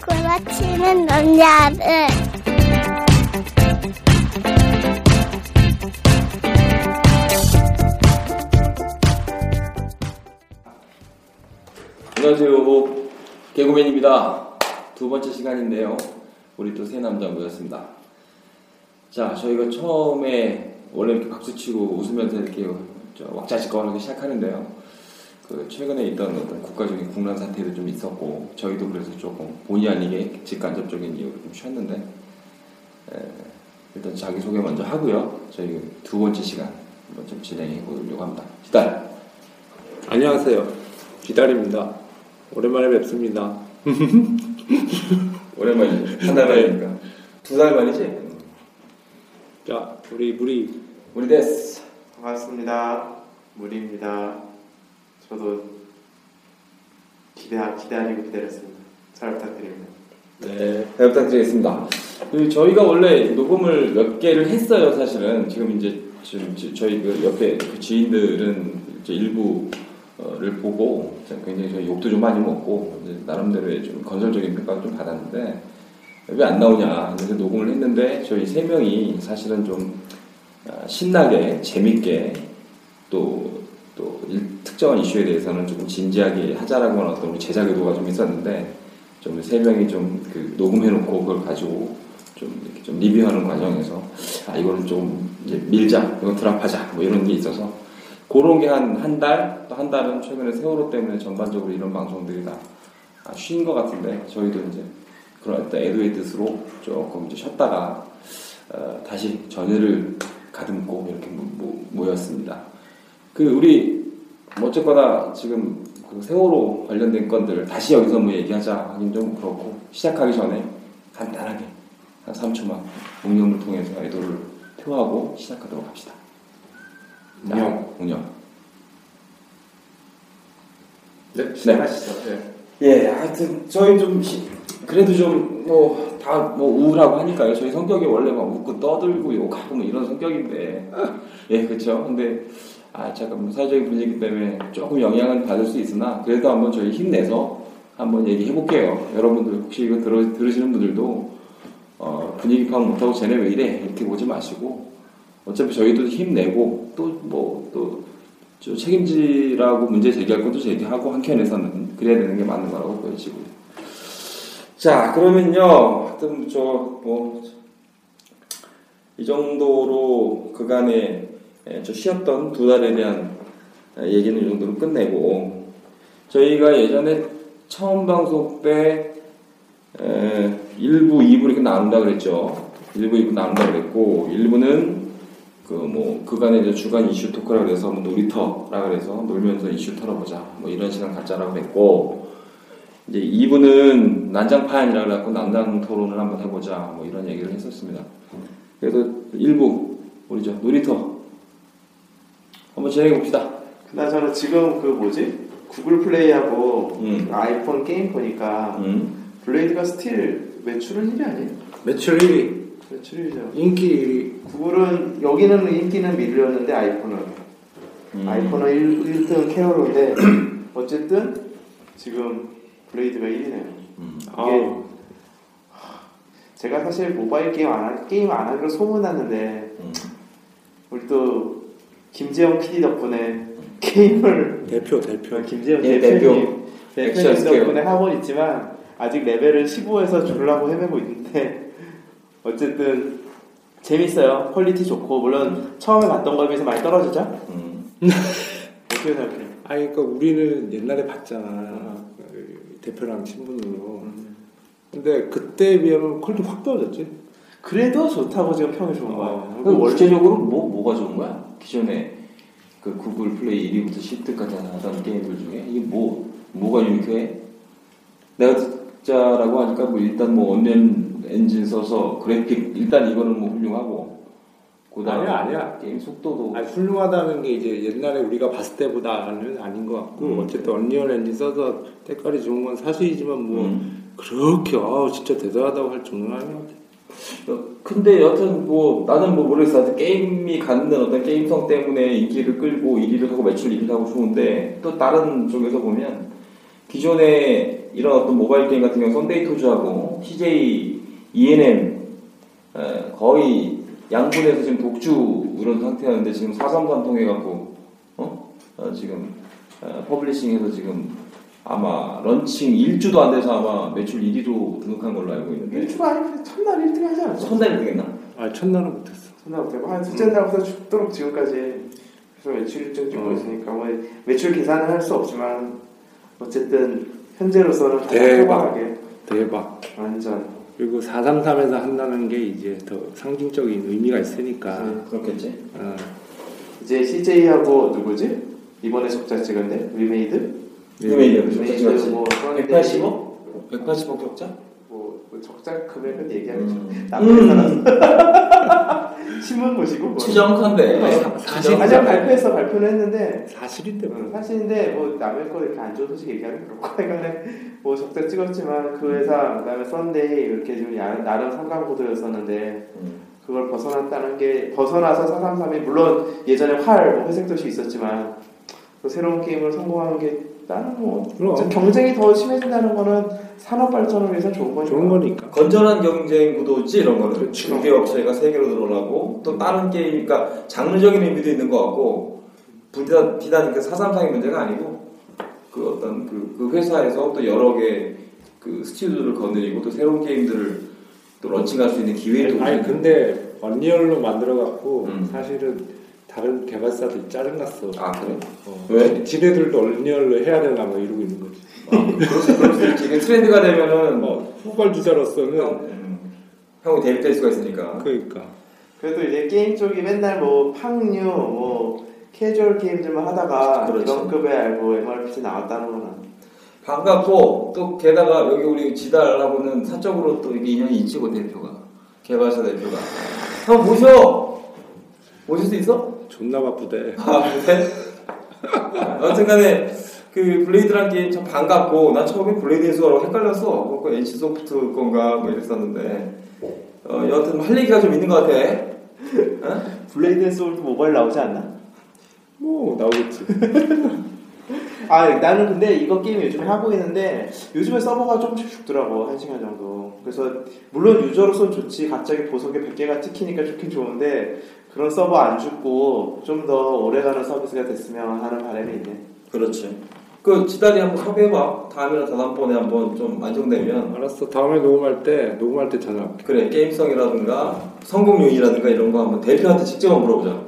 굴러치는 남자들 안녕하세요. 개구맨입니다. 두 번째 시간인데요. 우리 또새 남자 모였습니다. 자, 저희가 처음에 원래 이렇게 박수치고 웃으면서 이렇게 저 왁자지껄하게 시작하는데요. 그 최근에 있던 어떤 국가적인 국난 사태도 좀 있었고 저희도 그래서 조금 본의 아니게 직간접적인 이유로 좀 쉬었는데 에, 일단 자기 소개 먼저 하고요. 저희 두 번째 시간 좀 진행해 보려고 합니다. 기다려. 안녕하세요. 기다립니다. 오랜만에 뵙습니다. 오랜만이죠. 한달 만이니까. 두 달 만이지? 자, 우리 무리 우리 데스. 반갑습니다. 무리입니다. 저도 기대 기다리고 기다렸습니다. 잘 부탁드립니다. 네, 잘 부탁드리겠습니다. 그 저희가 원래 녹음을 몇 개를 했어요, 사실은. 지금 이제 지금 지- 저희 그 옆에 그 지인들은 이제 일부를 보고 굉장히 저희 욕도 좀 많이 먹고 이제 나름대로의 좀 건설적인 평가를 좀 받았는데 왜 안 나오냐. 그래서 녹음을 했는데 저희 세 명이 사실은 좀 아, 신나게 재밌게 또, 또 일- 특정한 이슈에 대해서는 조금 진지하게 하자라고 하는 어떤 우리 제작 의도가 좀 있었는데 좀 세 명이 좀 그 녹음해놓고 그걸 가지고 좀 이렇게 좀 리뷰하는 과정에서 아 이거는 좀 이제 밀자 이거 드랍하자 뭐 이런 게 있어서 그런 게 한 한 달 또 한 달은 최근에 세월호 때문에 전반적으로 이런 방송들이 다 아, 쉰것 같은데 저희도 이제 그런 어떤 애도의 뜻으로 조금 이제 쉬었다가 어, 다시 전열을 가듬고 이렇게 모- 모- 모였습니다. 그 우리 뭐 어쨌거나 지금 그 세월호 관련된 건들 다시 여기서 뭐 얘기하자 하긴 좀 그렇고 시작하기 전에 간단하게 한 3초만 웅념을 통해서 애도를 표하고 시작하도록 합시다. 웅념. 웅념. 네, 시작하시죠. 네. 예, 하여튼 저희 좀 시- 그래도 좀 뭐다뭐 우울하고 하니까요. 저희 성격이 원래 막 웃고 떠들고 욕하고 뭐 이런 성격인데 예, 그렇죠. 근데 아 잠깐 뭐 사회적인 분위기 때문에 조금 영향은 받을 수 있으나 그래도 한번 저희 힘내서 한번 얘기해 볼게요. 여러분들 혹시 이거 들어, 들으시는 분들도 어, 분위기 파악 못하고 쟤네 왜 이래 이렇게 보지 마시고 어차피 저희도 힘내고 또 뭐또 저 책임지라고 문제 제기할 것도 제기하고 한켠에서는 그래야 되는 게 맞는 거라고 보여지고요. 자, 그러면요. 하여튼 저뭐 이 정도로 그간에 에, 저 쉬었던 두 달에 대한 에, 얘기는 이 정도로 끝내고 저희가 예전에 처음 방송 때 에, 1부, 2부 이렇게 나눈다 그랬죠. 1부, 2부 나눈다 그랬고 1부는 그 뭐 그간의 주간 이슈 토크라 그래서 뭐 놀이터라 그래서 놀면서 이슈 털어보자 뭐 이런 시간 갖자라고 했고 이제 2부는 난장판이라 그래갖고 난장 토론을 한번 해보자 뭐 이런 얘기를 했었습니다. 그래도 1부 우리 저 놀이터 한번 진행해 봅시다. 그나저나 지금 그 뭐지? 구글 플레이하고 음. 아이폰 게임 보니까 음. 블레이드가 still 매출은 1위 아니에요? 매출 1위, 매출 1위죠. 인기 구글은 여기는 인기는 밀렸는데 아이폰은 음. 아이폰은 1, 1등 케어로인데 어쨌든 지금 블레이드가 1위네요. 음. 아우, 제가 사실 모바일 게임 안 하, 게임 안 하기로 소문났는데 음. 우리 또 김재영 PD 덕분에 게임을 대표 대표. 김재영 예, 대표님 스퀘어. 덕분에 하고 있지만 아직 레벨을 15에서 주려고 헤매고 있는데 어쨌든 재밌어요 quality 좋고 물론 처음에 봤던 거에 비해서 많이 떨어지죠 음. 어떻게 생각해? 아니 그러니까 우리는 옛날에 봤잖아 대표랑 친분으로. 근데 그때에 비하면 quality 확 떨어졌지. 그래도 좋다고 지금 평이 좋은 거야. 어. 그럼 구체적으로 뭐 뭐가 좋은 거야? 기존에 그 구글 플레이 1위부터 10등까지 하던 게임들 중에 이게 뭐 뭐가 unique해? 내가 듣자라고 하니까 뭐 일단 뭐 언리얼 엔진 써서 그래픽 일단 이거는 뭐 훌륭하고 그다음에 아니야, 아니야. 게임 속도도 아니 훌륭하다는 게 이제 옛날에 우리가 봤을 때보다는 아닌 것 같고 음. 어쨌든 언리얼 엔진 써서 때깔이 좋은 건 사실이지만 뭐 음. 그렇게 아 진짜 대단하다고 할 정도는 아닌 것 같아. 어, 근데 여튼 뭐 나는 뭐 모르겠어. 게임이 갖는 어떤 게임성 때문에 인기를 끌고 1위를 하고 매출 1위를 하고 좋은데 또 다른 쪽에서 보면 기존에 이런 어떤 모바일 게임 같은 경우 썬데이 토즈하고 CJ ENM 에, 거의 양분해서 지금 독주 이런 상태였는데 지금 433 통해 갖고 어? 어, 지금 어, publishing해서 지금 아마 런칭 1주도 안 돼서 아마 매출 1위로 등록한 걸로 알고 있는데 일주가 아니고 첫날 1등 하지 않았어? 첫날 1등 했나? 아 첫날은 못했어. 첫날부터 한 둘째 날부터 죽도록 지금까지 그래서 매출 일정 찍고 어. 있으니까 뭐 매출 계산은 할 수 없지만 어쨌든 현재로서는 대박. 대박. 완전 그리고 433에서 한다는 게 이제 더 상징적인 의미가 있으니까. 음. 그렇겠지. 어, 이제 CJ하고 누구지? 이번에 적자 찍은데 리메이드? 리메이드 리메이드 적자 뭐 그런데 180억? 180억 적자? 뭐, 뭐 적자 금액은 얘기하면 음. 남편이 신문 보시고 뭐. 추정컨대. 사실- 아직 발표해서 발표는 했는데 사실인데 음, 뭐. 사실인데 뭐 남의 거 이렇게 안 좋은 소식 얘기하면 그렇고 하여간에 뭐 적자 찍었지만 그 회사 그다음에 썬데이 이렇게 지금 야- 나름 상강구도였었는데 그걸 벗어났다는 게 벗어나서 433이 물론 예전에 활 뭐 회색도시 있었지만 또 새로운 게임을 성공하는 게 나는 뭐 그럼. 경쟁이 더 심해진다는 거는 산업 발전을 위해서 좋은 거니까 좋은 거니까. 건전한 경쟁 구도지 이런 거는. 그렇죠. 두개 업체가 세계로 들어가고 또 다른 게임, 그러니까 장르적인 의미도 있는 것 같고 비단 비단 그 사삼상의 문제가 아니고 그 어떤 그, 그 회사에서 또 여러 개 그 스튜디오를 거느리고 또 새로운 게임들을 또 런칭할 수 있는 기회도 아니. 근데 언리얼로 만들어 갖고 음. 사실은 다른 개발사들이 짜증났어. 아 그래? 어. 왜? 지네들도 언리얼로 해야 되나 뭐 이러고 있는 거지. 아, 수 있지. 이게 트렌드가 되면은 뭐뭐 후발주자로서는 형, 음, 형이 대입될 수가 있으니까. 그러니까 그래도 이제 게임 쪽이 맨날 뭐 팡뉴 뭐 캐주얼 게임들만 하다가 그렇죠. 이런 급의 뭐 MRPG 나왔다는 거는 반갑고 또 게다가 여기 우리 지달하고는 사적으로 또 이게 인연이 있지 고 대표가 개발사 대표가 형 모셔 모실 수 있어? 존나 바쁘대. 아 그래? 여튼간에 그 블레이드란 게임 참 반갑고 난 처음에 블레이드 앤소하고 헷갈렸어 그거 NC 소프트 건가 뭐 이랬었는데 어 여튼 할 얘기가 좀 있는 것 같아 어? 블레이드 앤 소울도 모바일 나오지 않나? 뭐 나오겠지. 아 나는 근데 이거 게임 요즘에 하고 있는데 요즘에 서버가 조금씩 죽더라고 한 시간 정도 그래서 물론 유저로선 좋지 갑자기 보석에 100개가 찍히니까 좋긴 좋은데 그런 서버 안 죽고 좀 더 오래가는 서비스가 됐으면 하는 바람이 있네 그렇지 그 지달이 한번 섭외해봐 다음이나 다음번에 한번 좀 안정되면 알았어. 다음에 녹음할 때 녹음할 때 전화할게. 그래 게임성이라든가 성공 요인이라든가 이런 거 한번 대표한테 직접 한번 물어보자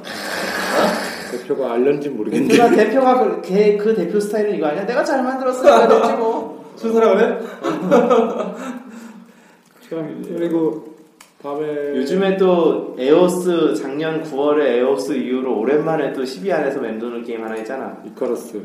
대표가 알는지 모르겠는데. 대표가 대표가 그, 걔, 그 대표 스타일은 이거 아니야? 내가 잘 만들었으니까 됐지 뭐 순서라 그래? 그리고 다음에 요즘에 또 에오스 작년 9월에 에오스 이후로 오랜만에 또 10위 안에서 맴도는 게임 하나 있잖아 이카루스.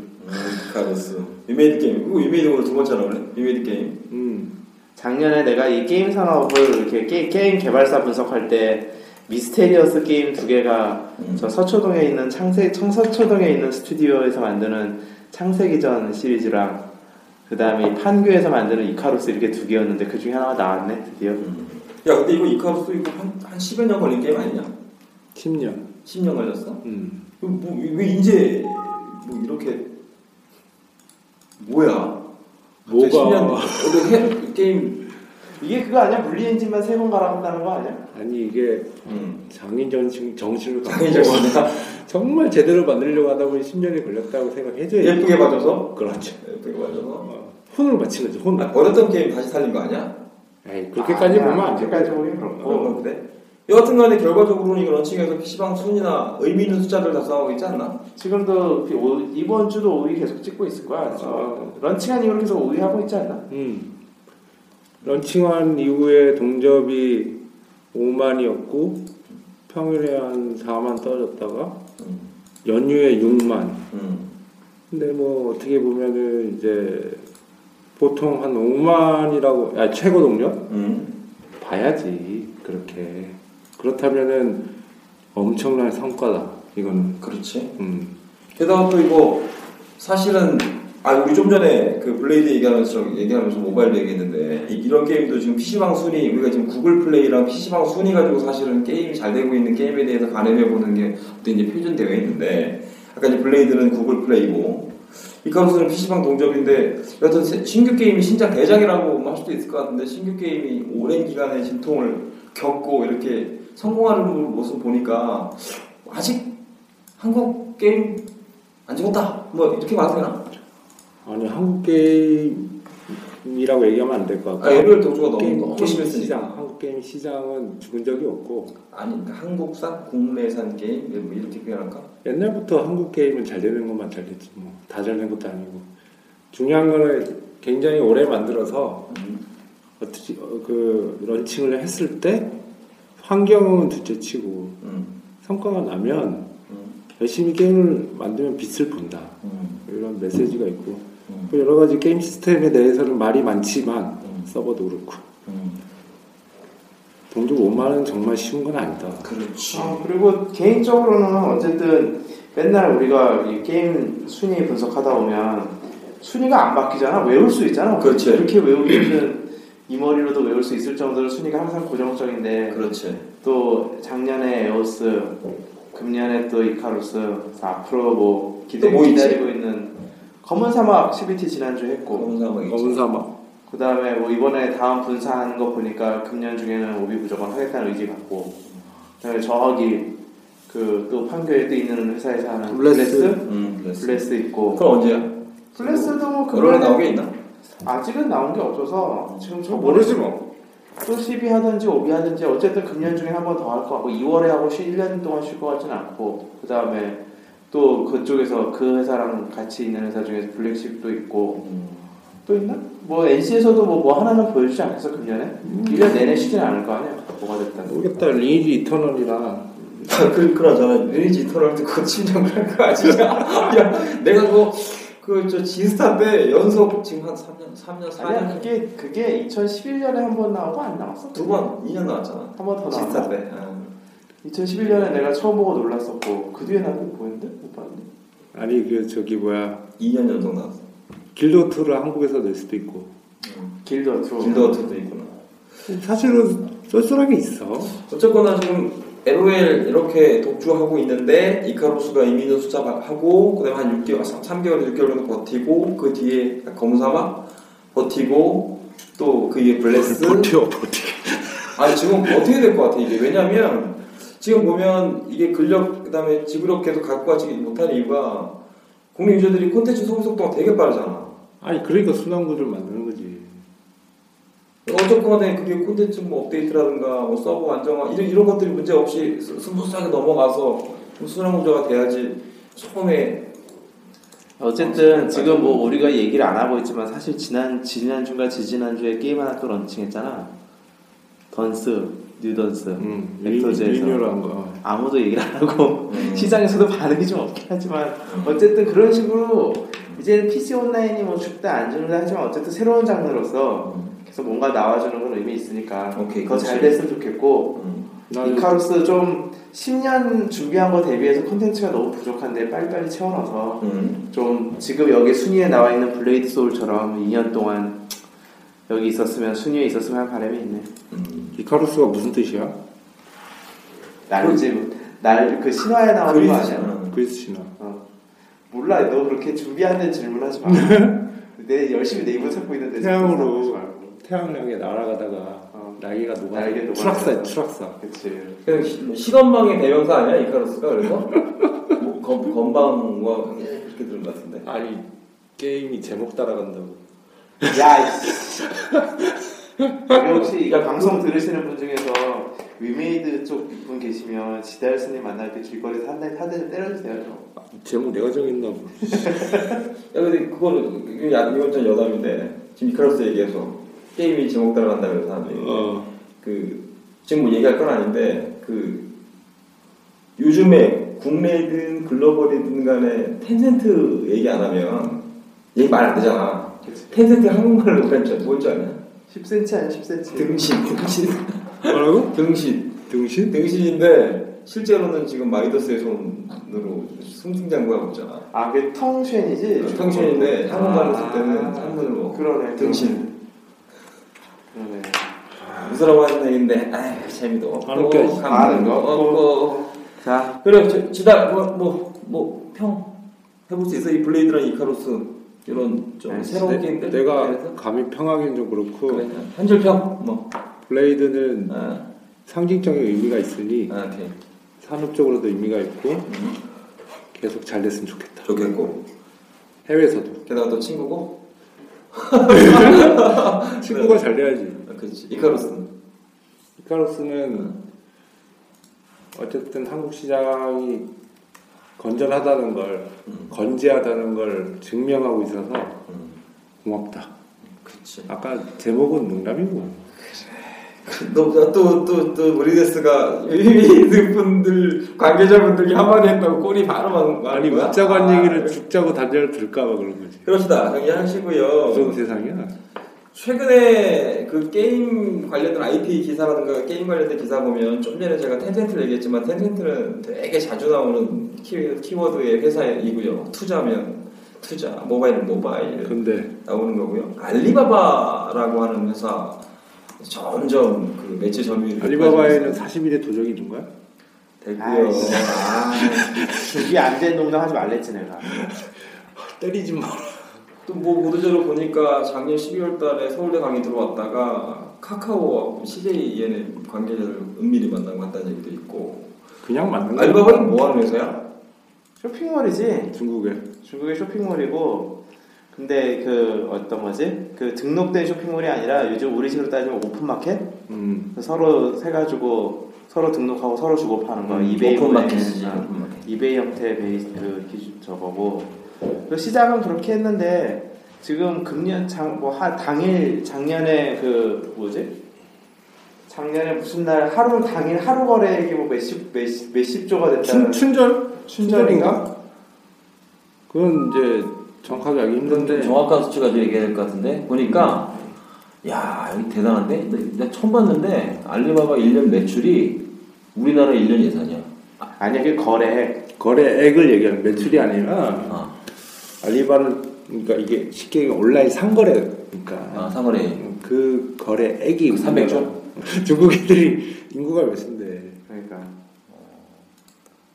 카루스 위메이드 게임 그거 위메이드 오늘 두 번째나 그래? 위메이드 게임 음. 작년에 내가 이 게임 산업을 이렇게 게, 게임 개발사 분석할 때 mysterious 게임 두 개가 음. 저 서초동에 있는 창세 청서초동에 있는 스튜디오에서 만드는 창세기전 시리즈랑 그 다음에 판교에서 만드는 이카루스 이렇게 두 개였는데 그 중에 하나가 나왔네 드디어 야 근데 이거 이카루스 이거 한, 한 10여 년 걸린 게임 아니냐? 10년. 10년 걸렸어? 음. 이거 뭐, 왜 이제 뭐 이렇게 뭐야? 뭐가 10년 우리 해, 게임 이게 그거 아니야? 물리 엔진만 세 번 갈아간다는 거 아니야? 아니 이게 음. 장인 정신 정신을 갖고 정말 제대로 만들려고 하다 보니 10년이 걸렸다고 생각해줘야지. 예쁘게 봐줘서 그렇죠. 예쁘게 봐줘서 어, 혼을 바친 거지 혼. 아, 버렸던 게임 다시 살린 거 아니야? 에이 그렇게까지 아니야, 보면 안 돼. 그렇게까지 보긴 어, 그렇고 그래? 여하튼 간에 결과적으로는 이거 런칭해서 PC방 순위나 의미 있는 숫자들 달성하고 있지 않나? 지금도 그 오- 이번 주도 5위 계속 찍고 있을 거야. 아. 런칭한 이후로 계속 5위 하고 있지 않나? 음. 런칭한 이후에 동접이 5만이었고 평일에 한 4만 떨어졌다가 음. 연휴에 6만. 음. 근데 뭐 어떻게 보면은 이제 보통 한 5만이라고 아 최고 동접 음. 봐야지 그렇게 그렇다면은 엄청난 성과다 이거는 그렇지. 음. 게다가 또 이거 사실은 아 우리 좀 전에 그 블레이드 얘기하면서 얘기하면서 모바일 얘기했는데 이, 런 게임도 지금 PC방 순위 우리가 지금 구글 플레이랑 PC방 순위 가지고 사실은 게임이 잘 되고 있는 게임에 대해서 가늠해 보는 게 어떤 이제 표준되어 있는데 아까 이제 블레이드는 구글 플레이고 이카루스는 PC방 동접인데 여하튼 새- 신규 게임이 신작 대작이라고 할 수도 있을 것 같은데 신규 게임이 오랜 기간의 진통을 겪고 이렇게 성공하는 모습 보니까 아직 한국 게임 안 죽었다 뭐 이렇게 말해도 되나? 아니 한국 게임 이라고 얘기하면 안 될 것 같고 아, 예를 도주가 너무 게임, 너무 심했으니까 시장 한국 게임 시장은 죽은 적이 없고 아니 그러니까 한국산 국내산 게임 뭐 이렇게 표현할까? 옛날부터 한국 게임은 잘 되는 것만 잘 됐지 뭐 다 잘 된 것도 아니고 중요한 거는 굉장히 오래 만들어서 음. 어떻게 어, 그 런칭을 했을 때 환경은 둘째치고 음. 성과가 나면 음. 열심히 게임을 만들면 빛을 본다 음. 이런 메시지가 있고 여러 가지 게임 시스템에 대해서는 말이 많지만 음. 서버도 그렇고 음. 동족 5만은 정말 쉬운 건 아니다. 그렇지 어, 그리고 개인적으로는 어쨌든 맨날 우리가 이 게임 순위 분석하다 보면 순위가 안 바뀌잖아. 외울 수 있잖아. 그렇지. 그렇게 외우기는 이 머리로도 외울 수 있을 정도로 순위가 항상 고정적인데 그렇지 또 작년에 에오스, 금년에 또 이카루스, 앞으로 뭐 기대 있지? 기다리고 있는 검은 사막 CBT 지난주 했고 검은 사막 검은 사막. 그 다음에 뭐 이번에 다음 분사하는 거 보니까 금년 중에는 OB 무조건 하겠다는 의지 갖고 그다음에 저기 그 또 판교에 또 있는 회사에서 하는 블레스. 블레스 음, 블레스. 블레스 있고 그럼 언제야? 블레스도 뭐 그러에 금년에 나온 게 있나? 아직은 나온 게 없어서 지금 저 모르지 뭐. 또 CB 하든지 OB 하든지 어쨌든 금년 중에 한 번 더 할 것 같고 2월에 하고 1년 동안 쉴 것 같지는 않고 그 다음에 또 그쪽에서 그 회사랑 같이 있는 회사 중에서 블랙십도 있고 음. 또 있나? 뭐 NC에서도 뭐, 뭐 하나는 보여주지 않겠어 금년에? 1년 내내 쉬진 않을 거 아니야 뭐가 됐든 모르겠다. 리니지 이터널이라 그, 그러잖아. 리니지 이터널 때 그거 침정 그럴 거야, 진짜. 야, 내가 그거, 그, 저, 지스타 때 연속 지금 한 3년, 3년, 4년. 아니야 그게 그게 2011년에 한 번 나오고 안 나왔어? 두 번, 2년 나왔잖아. 한 번 더 나왔어 때. 응. 2011년에 내가 처음 보고 놀랐었고 그 뒤에 나도 아니 그 저기 뭐야 2년 연속 나왔어. 길도트를 한국에서 낼 수도 있고 길더 트로 길더트도 있구나. 사실은 쏠쏠하게 있어. 어쨌거나 지금 LOL 이렇게 독주하고 있는데 이카루스가 이미 있는 숫자 하고 그다음에 한 6개월, 3개월, 6개월 정도 버티고 그 뒤에 검사막 버티고 또 그 위에 블레스 버텨 버텨. 아니 지금 어떻게 될 것 같아 이게 왜냐면 지금 보면 이게 근력 그다음에 지구력 계속 갖고 가지 못하는 이유가 국내 user들이 콘텐츠 소비 속도가 되게 빠르잖아. 아니 그러니까 순환 구조를 만드는 거지. 어쨌거나 그게 콘텐츠 뭐 업데이트라든가 뭐 서버 안정화 이런, 이런 것들이 문제 없이 스- 스무스하게 넘어가서 좀 순환 구조가 돼야지 처음에 어쨌든 지금 뭐 우리가 얘기를 안 하고 있지만 사실 지난 지난주가 지지난주에 게임 하나 또 launching했잖아. 던스 뉴던스 음. renewal한 거. 아무도 얘기를 안 하고 음. 시장에서도 반응이 좀 없긴 하지만 어쨌든 그런 식으로 이제는 PC 온라인이 뭐 죽다 안 죽는다 하지만 어쨌든 새로운 장르로서 계속 뭔가 나와주는 건 의미 있으니까 오케이, 더 잘. 됐으면 좋겠고 음. 나는 이카루스 좀 10년 준비한 거 대비해서 콘텐츠가 너무 부족한데 빨리빨리 채워넣어서 음. 좀 지금 여기 순위에 나와 있는 블레이드 소울처럼 2년 동안 여기 있었으면 순위에 있었으면 할 바람이 있네. 음. 이카루스가 무슨 뜻이야? 날 지금 날그 신화에 나오는 거 아니야? 그리스 신화. 어. 몰라 너 그렇게 준비하는 질문하지 마. 내 열심히 네이버 찾고 있는데 태양으로. 태양을 향해 날아가다가 어. 날개가 녹아. 날개 녹아. 추락사 추락사. 그치. 그냥 시- 실험망의 대명사 아니야 이카루스가 그래서 뭐 건, 건방과 그렇게 들은 것 같은데 아니 게임이 제목 따라간다고. 야, 이씨. 혹시 이거 방송 들으시는 분 중에서 위메이드 쪽 분 계시면 지달 스님 만날 때 길거리에서 한 대, 한대 때려주세요. 좀. 제목 내가 정했나 보. 야 근데 그거는 야- 이건 좀 여담인데 지금 이카루스 얘기해서 게임이 제목 따라간다 그래서 사람들이 어. 그 지금 뭐 얘기할 건 아닌데 그 요즘에 국내든 글로벌이든 간에 텐센트 얘기 안 하면 얘기 말 안 되잖아. 그치. 텐센트 한국말로 그랬죠. 뭔지 아냐? 10cm 아니야 10cm. 등신, 등신, 뭐라고? 등신, 등신? 등신인데 실제로는 지금 마이더스의 손으로 승승장구하고 있잖아. 아, 그게 텅쉔이지? 텅쉔인데 한국말로 쓸 때는 아, 한문으로 그러네. 등신. 그러네. 웃으라고 하는 얘기인데 아휴 재미도 없고 안 웃겨. 없고 자, 그래 저, 지다 뭐뭐 평 해볼 수 있어 이 블레이드랑 이카루스 이런 좀 네, 새로운 내- 게임들 내가 그래서? 감히 평하기는 좀 그렇고 그래 한줄평? 뭐. 블레이드는 아, 상징적인 의미가 있으니 아, 산업적으로도 의미가 있고 음, 계속 잘 됐으면 좋겠다. 좋겠고. 해외에서도. 게다가 또 친구고? 친구가 잘 돼야지. 아, 그렇지 이카루스는? 이카루스는 어쨌든 한국 시장이 건전하다는 걸 음, 건재하다는 걸 증명하고 있어서 음, 고맙다. 그렇지 아까 제목은 농담이고 또또또또 우리데스가 유미드 분들 관계자분들이 한마디 했다고 꼴이 바로 막 아니? 웃자고 한 아, 얘기를 죽자고 단절을 들까봐 그런 거지. 그럽시다 정리하시고요. 무서운 세상이야. 최근에 그 게임 관련된 IP 기사라든가 게임 관련된 기사 보면 좀 전에 제가 텐센트를 얘기했지만 텐센트는 되게 자주 나오는 키, 키워드의 회사이고요. 투자면 투자, 모바일은 모바일 근데 나오는 거고요. 알리바바라고 하는 회사 점점 그 매체 점유율이 알리바바에는 41의 도적이 있는 거야? 됐고요. 아이씨. 아, 준비 안 된 농담 하지 말랬지, 내가. 때리지 마. 또뭐 보도자료 보니까 작년 12월 달에 서울대 강의 들어왔다가 카카오와 CJEN의 관계자를 은밀히 만나고 한다는 얘기도 있고 그냥 맞는 거야. 알바바는 뭐 하는 회사야? 쇼핑몰이지? 중국에. 중국의 쇼핑몰이고, 근데 그, 어떤 거지? 그 등록된 쇼핑몰이 아니라 요즘 우리 식으로 따지면 오픈마켓? 음. 서로 세가지고 서로 등록하고 서로 주고 파는 거. 음, 이베이 오픈마켓이지, 어, 오픈마켓. 이베이 형태 베이스 그 기준 저거고. 그 시작은 그렇게 했는데 지금 금년 장뭐한 당일 작년에 그 뭐지? 작년에 무슨 날 하루 당일 하루 거래액이 뭐 몇십 몇십 몇십 조가 됐다. 춘, 춘절? 춘절인가? 그건 이제 정확하게 알기 힘든데 정확한 수치 가지고 얘기해야 될 것 같은데 보니까 야 여기 대단한데 나, 나 처음 봤는데 알리바바 1년 매출이 우리나라 1년 예산이야 아니야 그 거래액. 거래액을 얘기하는 매출이 아니라 아, 알리바는 그러니까 이게 쉽게 온라인 상거래니까 아 상거래. 그 거래액이 300조? 중국 애들이 인구가 몇 인데. 그러니까.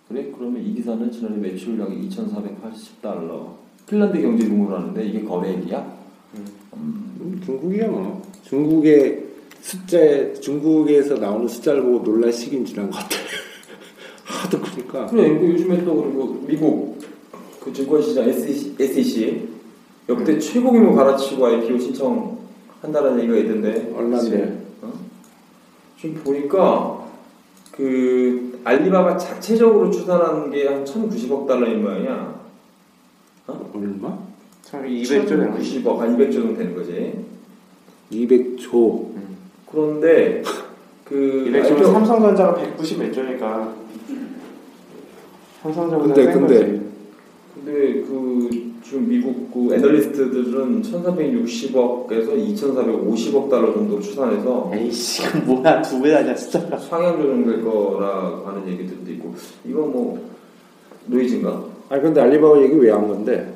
그래? 그러면 이 기사는 지난해 매출량이 2,480달러. 핀란드 경제 규모로 하는데 이게 거래액이야? 음, 중국이야 뭐. 중국의 숫자에 중국에서 나오는 숫자를 보고 놀랄 시기는 지난 것 같아. 하도 크니까. 그래 그 요즘에 또 그리고 미국 그 증권시장 SEC, SEC 역대 최고 규모 갈아치고 IPO 신청한다는 얘기가 있던데 얼마인데 어? 지금 보니까 그 알리바바 자체적으로 추산한 게 한 1,090억 달러인 모양이야. 얼마? 참 200조 되는 거지. 1,090억, 한 200조 정도 되는 거지. 200조 그런데 그 200조면 IPO 삼성전자가 190 몇 조니까 삼성전자 근데, 근데. 근데 그 지금 미국 그 애널리스트들은 1,460억에서 2,450억 달러 정도 추산해서 에이씨 그 뭐야 두 배다냐 진짜 상향 조정될 거라고 하는 얘기들도 있고 이거 뭐 노이즈인가? 아니 근데 알리바바 얘기 왜 한 건데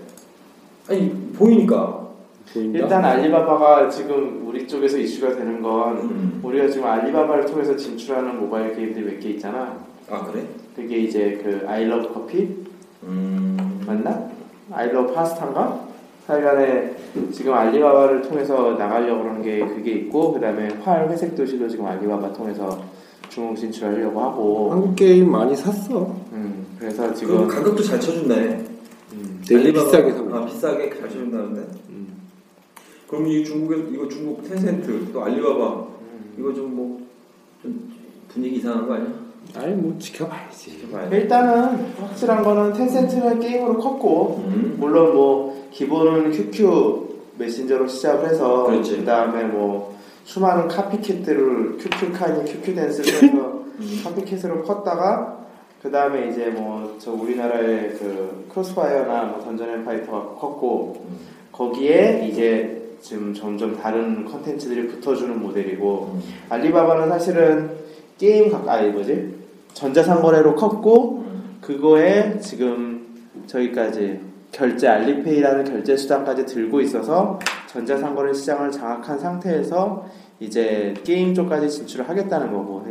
아니 보이니까 보인다? 일단 알리바바가 지금 우리 쪽에서 이슈가 되는 건 음. 우리가 지금 알리바바를 통해서 진출하는 모바일 게임들이 몇 개 있잖아 아 그래? 그게 이제 그 아이러브 커피 음 맞나? 아이러브 파스타인가? 하여간에 지금 알리바바를 통해서 나가려고 그러는 게 그게 있고 그 다음에 활 회색 도시도 지금 알리바바 통해서 중국 진출하려고 하고 한국 게임 많이 샀어 음, 그래서 그 지금 가격도 잘 쳐준네. 음, 되게 알리바바- 비싸게 사고 아 비싸게 잘 쳐준다는데. 음. 그럼 이 중국에 이거 중국 텐센트 또 알리바바 음, 이거 좀 뭐 좀 분위기 이상한 거 아니야? 아니 뭐 지켜봐야지. 일단은 확실한 거는 텐센트는 게임으로 컸고 음. 물론 뭐 기본은 QQ 메신저로 시작을 해서 그렇지. 그 다음에 뭐 수많은 copycat들을 QQ카니 QQ댄스를 해서 copycat으로 컸다가 그 다음에 이제 뭐 저 우리나라의 그 크로스파이어나 뭐 던전 앤 파이터가 컸고 거기에 이제 지금 점점 다른 컨텐츠들이 붙어주는 모델이고 알리바바는 사실은 게임 가까이 뭐지? 전자상거래로 컸고 그거에 지금 저기까지 결제 알리페이라는 결제 수단까지 들고 있어서 전자상거래 시장을 장악한 상태에서 이제 게임 쪽까지 진출을 하겠다는 거고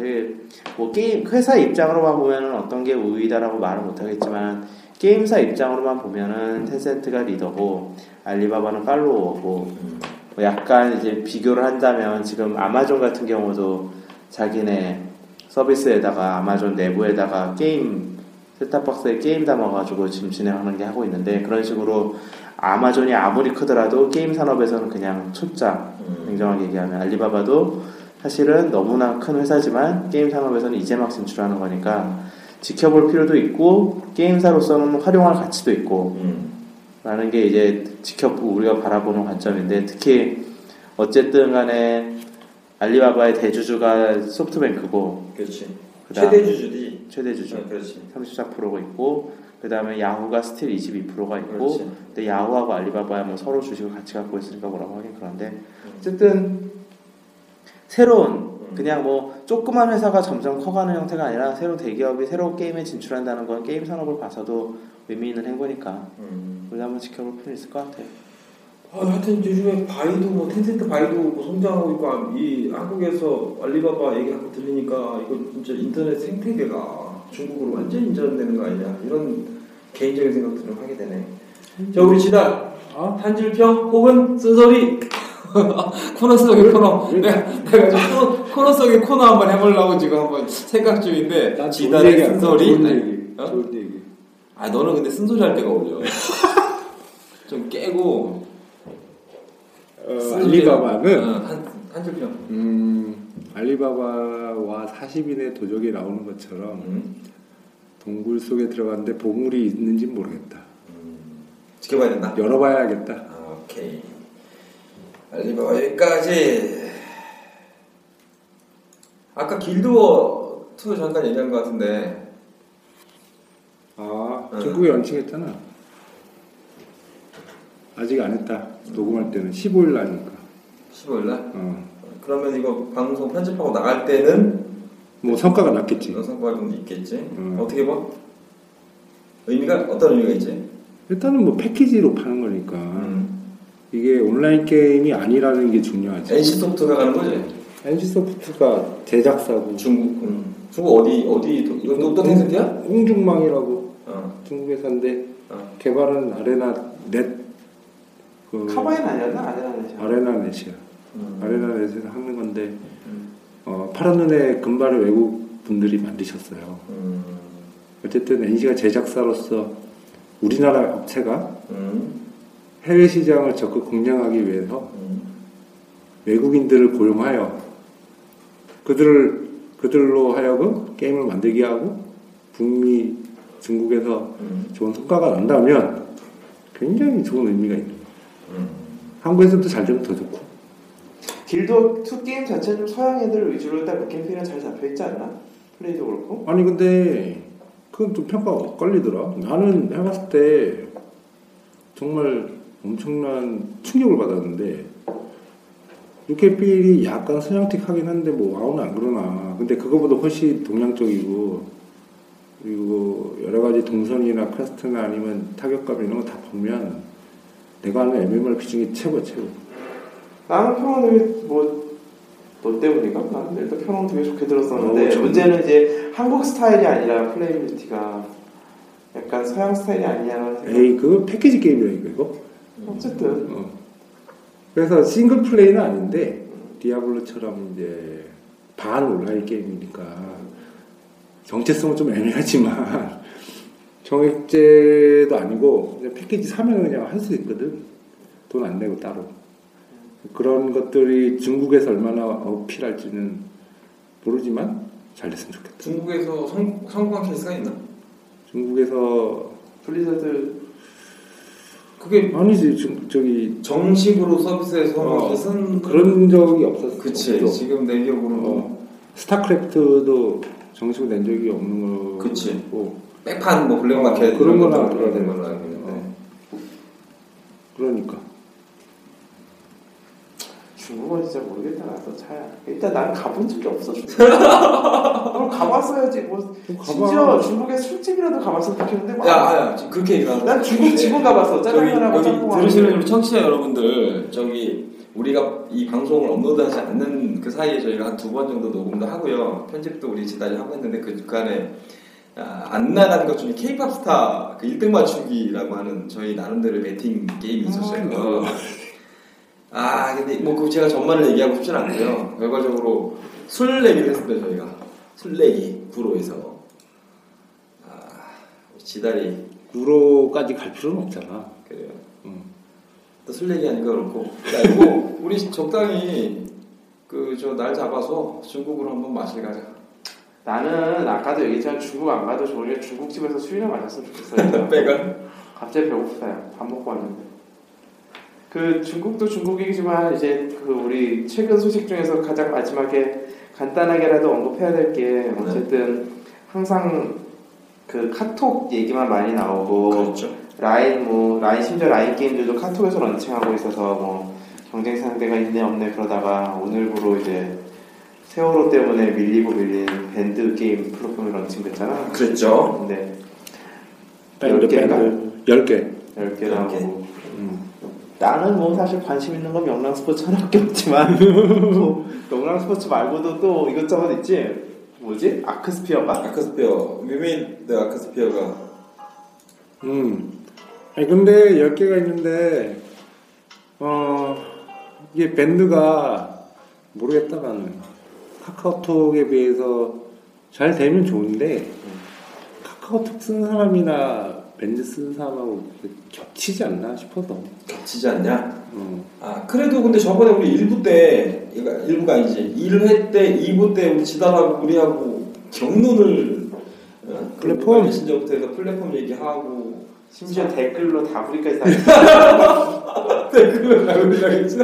뭐 게임 회사 입장으로만 보면은 어떤 게 우위다라고 말은 못하겠지만 게임사 입장으로만 보면은 텐센트가 리더고 알리바바는 follower고 뭐 약간 이제 비교를 한다면 지금 아마존 같은 경우도 자기네 서비스에다가 아마존 내부에다가 게임 set-top box에 게임 담아가지고 지금 진행하는 게 하고 있는데 그런 식으로 아마존이 아무리 크더라도 게임 산업에서는 그냥 초짜 냉정하게 얘기하면 알리바바도 사실은 너무나 큰 회사지만 게임 산업에서는 이제 막 진출하는 거니까 지켜볼 필요도 있고 게임사로서는 활용할 가치도 있고 음. 라는 게 이제 지켜보고 우리가 바라보는 관점인데 특히 어쨌든 간에 알리바바의 대주주가 소프트뱅크고 그렇지. 최대 주주디. 최대 주주 어, 그렇지. 34%가 있고 그 다음에 야후가 still 22%가 있고 그렇지. 근데 야후하고 알리바바야 뭐 서로 주식을 같이 갖고 있으니까 뭐라고 하긴 그런데 어쨌든 새로운 그냥 뭐 조그만 회사가 점점 커가는 형태가 아니라 새로운 대기업이 새로운 게임에 진출한다는 건 게임 산업을 봐서도 의미 있는 행보니까 음. 우리 한번 지켜볼 필요 있을 것 같아요. 아, 하여튼 요즘에 바이두 뭐 텐센트 바이두 뭐 성장하고 있고 아, 이 한국에서 알리바바 얘기하고 들으니까 이거 진짜 인터넷 생태계가 중국으로 완전 이전되는 거 아니냐 이런 개인적인 생각들을 하게 되네. 자 우리 지단 어? 한줄평 혹은 쓴소리 코너 속의 코너 내가, 내가 지금 코너, 속의 코너 한번 해보려고 지금 한번 생각 중인데 지단의. 쓴소리 좋은 아니, 얘기. 어? 좋은 얘기. 아 너는 근데 쓴소리 할 때가 어울려 좀 깨고 어, 알리바바는 어, 한, 한줄평 음, 알리바바와 40인의 도적이 나오는 것처럼 음. 동굴 속에 들어갔는데 보물이 있는지 모르겠다. 지켜봐야 된다 열어봐야겠다. 아, 오케이 알리바바 여기까지 아까 길드워 2 잠깐 얘기한 것 같은데 아, 응. 중국에 런칭했잖아. 아직 안 했다. 녹음할 때는 15일 나니까. 15일 날 어. 그러면 이거 방송 편집하고 나갈 때는 뭐 성과가 났겠지. 이런 성과가 좀 있겠지 음. 어떻게 봐? 의미가 어떤 의미가 있지? 일단은 뭐 패키지로 파는 거니까 음. 이게 온라인 게임이 아니라는 게 중요하지. NC 소프트가 가는 거지? NC 소프트가 제작사고 중국 음. 중국 어디 어디 또- 이거 또, 또 텐센트야? 홍중망이라고 어. 중국 회사인데 어. 개발은 아레나 넷 그, 카바인 아니었나? 아니라는 아레나 넷이야. 음. 아레나 넷에서 하는 건데 음. 어, 파란 눈의 금발의 외국 분들이 만드셨어요. 음. 어쨌든 NC가 제작사로서 우리나라 업체가 음. 해외 시장을 적극 공략하기 위해서 음. 외국인들을 고용하여 그들을 그들로 하여금 게임을 만들게 하고 북미 중국에서 음. 좋은 성과가 난다면 굉장히 좋은 의미가 있는. 한국에서도 잘 되면 더 좋고. 길드 2 게임 자체는 좀 서양 애들 위주로 일단 캠페인은 잘 잡혀 있지 않나? 플레이도 그렇고. 아니 근데 그건 좀 평가가 엇갈리더라. 나는 해봤을 때 정말 엄청난 충격을 받았는데 루케필이 약간 서양틱하긴 한데 뭐 와우는 안 그러나. 근데 그거보다 훨씬 동양적이고 그리고 여러 가지 동선이나 quest나 아니면 타격감 이런 거 다 보면 내가 아는 MMORPG 중에 최고 최고 나는 평은 되게 뭐, 너 때문인가? 나는 일단 평은 되게 좋게 들었었는데 어, 전- 문제는 이제 한국 스타일이 아니라 playability가 약간 서양 스타일이 아니냐는 생각 에이 그거 패키지 게임이라니까 이거 어쨌든 어. 그래서 single play는 아닌데 디아블로처럼 이제 반 온라인 게임이니까 정체성은 좀 애매하지만 정액제도 아니고 그냥 패키지 사면 그냥 할 수 있거든 돈 안 내고 따로 그런 것들이 중국에서 얼마나 어필할지는 모르지만 잘 됐으면 좋겠다. 중국에서 성, 성공한 케이스가 있나? 중국에서 블리자드 그게 아니지 중, 저기 정식으로 서비스에서 어, 그런 적이 없었어. 그치 없어. 지금 내 기억으로는 어. 스타크래프트도 정식으로 낸 적이 없는 거. 그치. 고 백판 뭐 블랙마켓 어, 그런 된 돼. 걸로 알고 있는데 어. 그러니까. 중국은 진짜 모르겠다. 나도 차야 일단 난 가본 적이 없어 그럼 가봤어야지. 뭐. 심지어 중국에 술집이라도 가봤으면 좋겠는데 뭐 야, 야, 지금 그렇게 얘기하는 난 중국 집은 가봤어. 저기 짜장면하고 짬뽕하고. 들으시는 우리 청취자 여러분들 저기 우리가 이 방송을 업로드하지 않는 그 사이에 저희가 한 두 번 정도 녹음도 하고요. 편집도 우리 지단이 하고 했는데 그 중간에 아, 안 나간 것 중에 K-팝 스타 그 1등 맞추기라고 하는 저희 나름대로의 배팅 게임이 있었어요. 아 근데 뭐그 제가 전말을 얘기하고 싶진 않고요. 결과적으로 술 내기를 했습니다 저희가 술 내기 구로에서 아 지다리 구로까지 갈 필요는 없잖아. 그래요. 응. 또술 얘기하니까 그렇고. 야, 이거 우리 적당히 그 저 날 잡아서 중국으로 한번 마실 가자. 나는 아까도 얘기했지만 중국 안 가도 좋으니까 중국집에서 술이나 마셨으면 좋겠어요 빼가. 갑자기 배고프다 밥 먹고 왔는데 그 중국도 중국이지만 이제 그 우리 최근 소식 중에서 가장 마지막에 간단하게라도 언급해야 될 게 어쨌든 항상 그 카톡 얘기만 많이 나오고 그렇죠. 라인 뭐 라인 심지어 라인 게임들도 카톡에서 런칭하고 있어서 뭐 경쟁 상대가 있네 없네 그러다가 오늘부로 이제 세월호 때문에 밀리고 밀린 밴드 게임 플랫폼이 launching됐잖아. 그랬죠. 근데 밴드 게임인가? 밴드 10개. 10개 열 개. 나오고 음. 나는 뭐 사실 관심 있는 건 명랑 스포츠 하나밖에 없지만 뭐 명랑 스포츠 말고도 또 이것저것 있지 뭐지 아크스피어가 아크스피어. 위민 더 아크스피어가 음. 아니 근데 10개가 있는데 어 이게 밴드가 모르겠다 나는 카카오톡에 비해서 잘 되면 좋은데 카카오톡 쓰는 사람이나 밴드 쓰는 사람하고 겹치지 않나 싶어서 겹치지 않냐? 어. 아 그래도 근데 저번에 우리 1부 때 이거 1부가 아니지 1회 때 2부 때 우리 지단하고 우리하고 경론을 어, 플랫폼. 메신저부터 해서 플랫폼 얘기하고 심지어 댓글로 다구리까지 다 댓글을 나누려겠죠?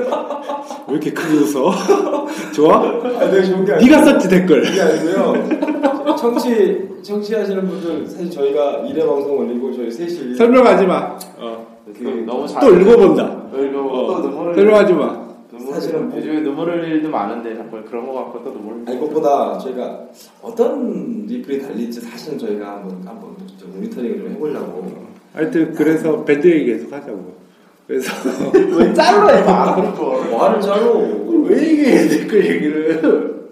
왜 이렇게 크게 웃어? 좋아? 아 내가 좋은 게 아니라 네가 썼지 댓글 그게 아니고요. 청취 청취하시는 분들 사실 저희가 1회 방송 올리고 저희 셋이 설명하지 마. 어. 그 너무 잘 또 읽어본다. 읽어 어. 또 눈물을 설명하지 마. 눈물, 사실은 뭐- 요즘에 눈물 흘릴 일도 많은데 자꾸 그런 거 갖고 또 눈물 아니 그것보다 저희가 어떤 리플이 달릴지 사실은 저희가 한번 한번 좀 모니터링을 좀 해보려고 하여튼 그래서 밴드 얘기 계속 하자고. 그래서 왜 잘라 해 말하는 거 말을 자로 왜 이게 댓글 얘기를?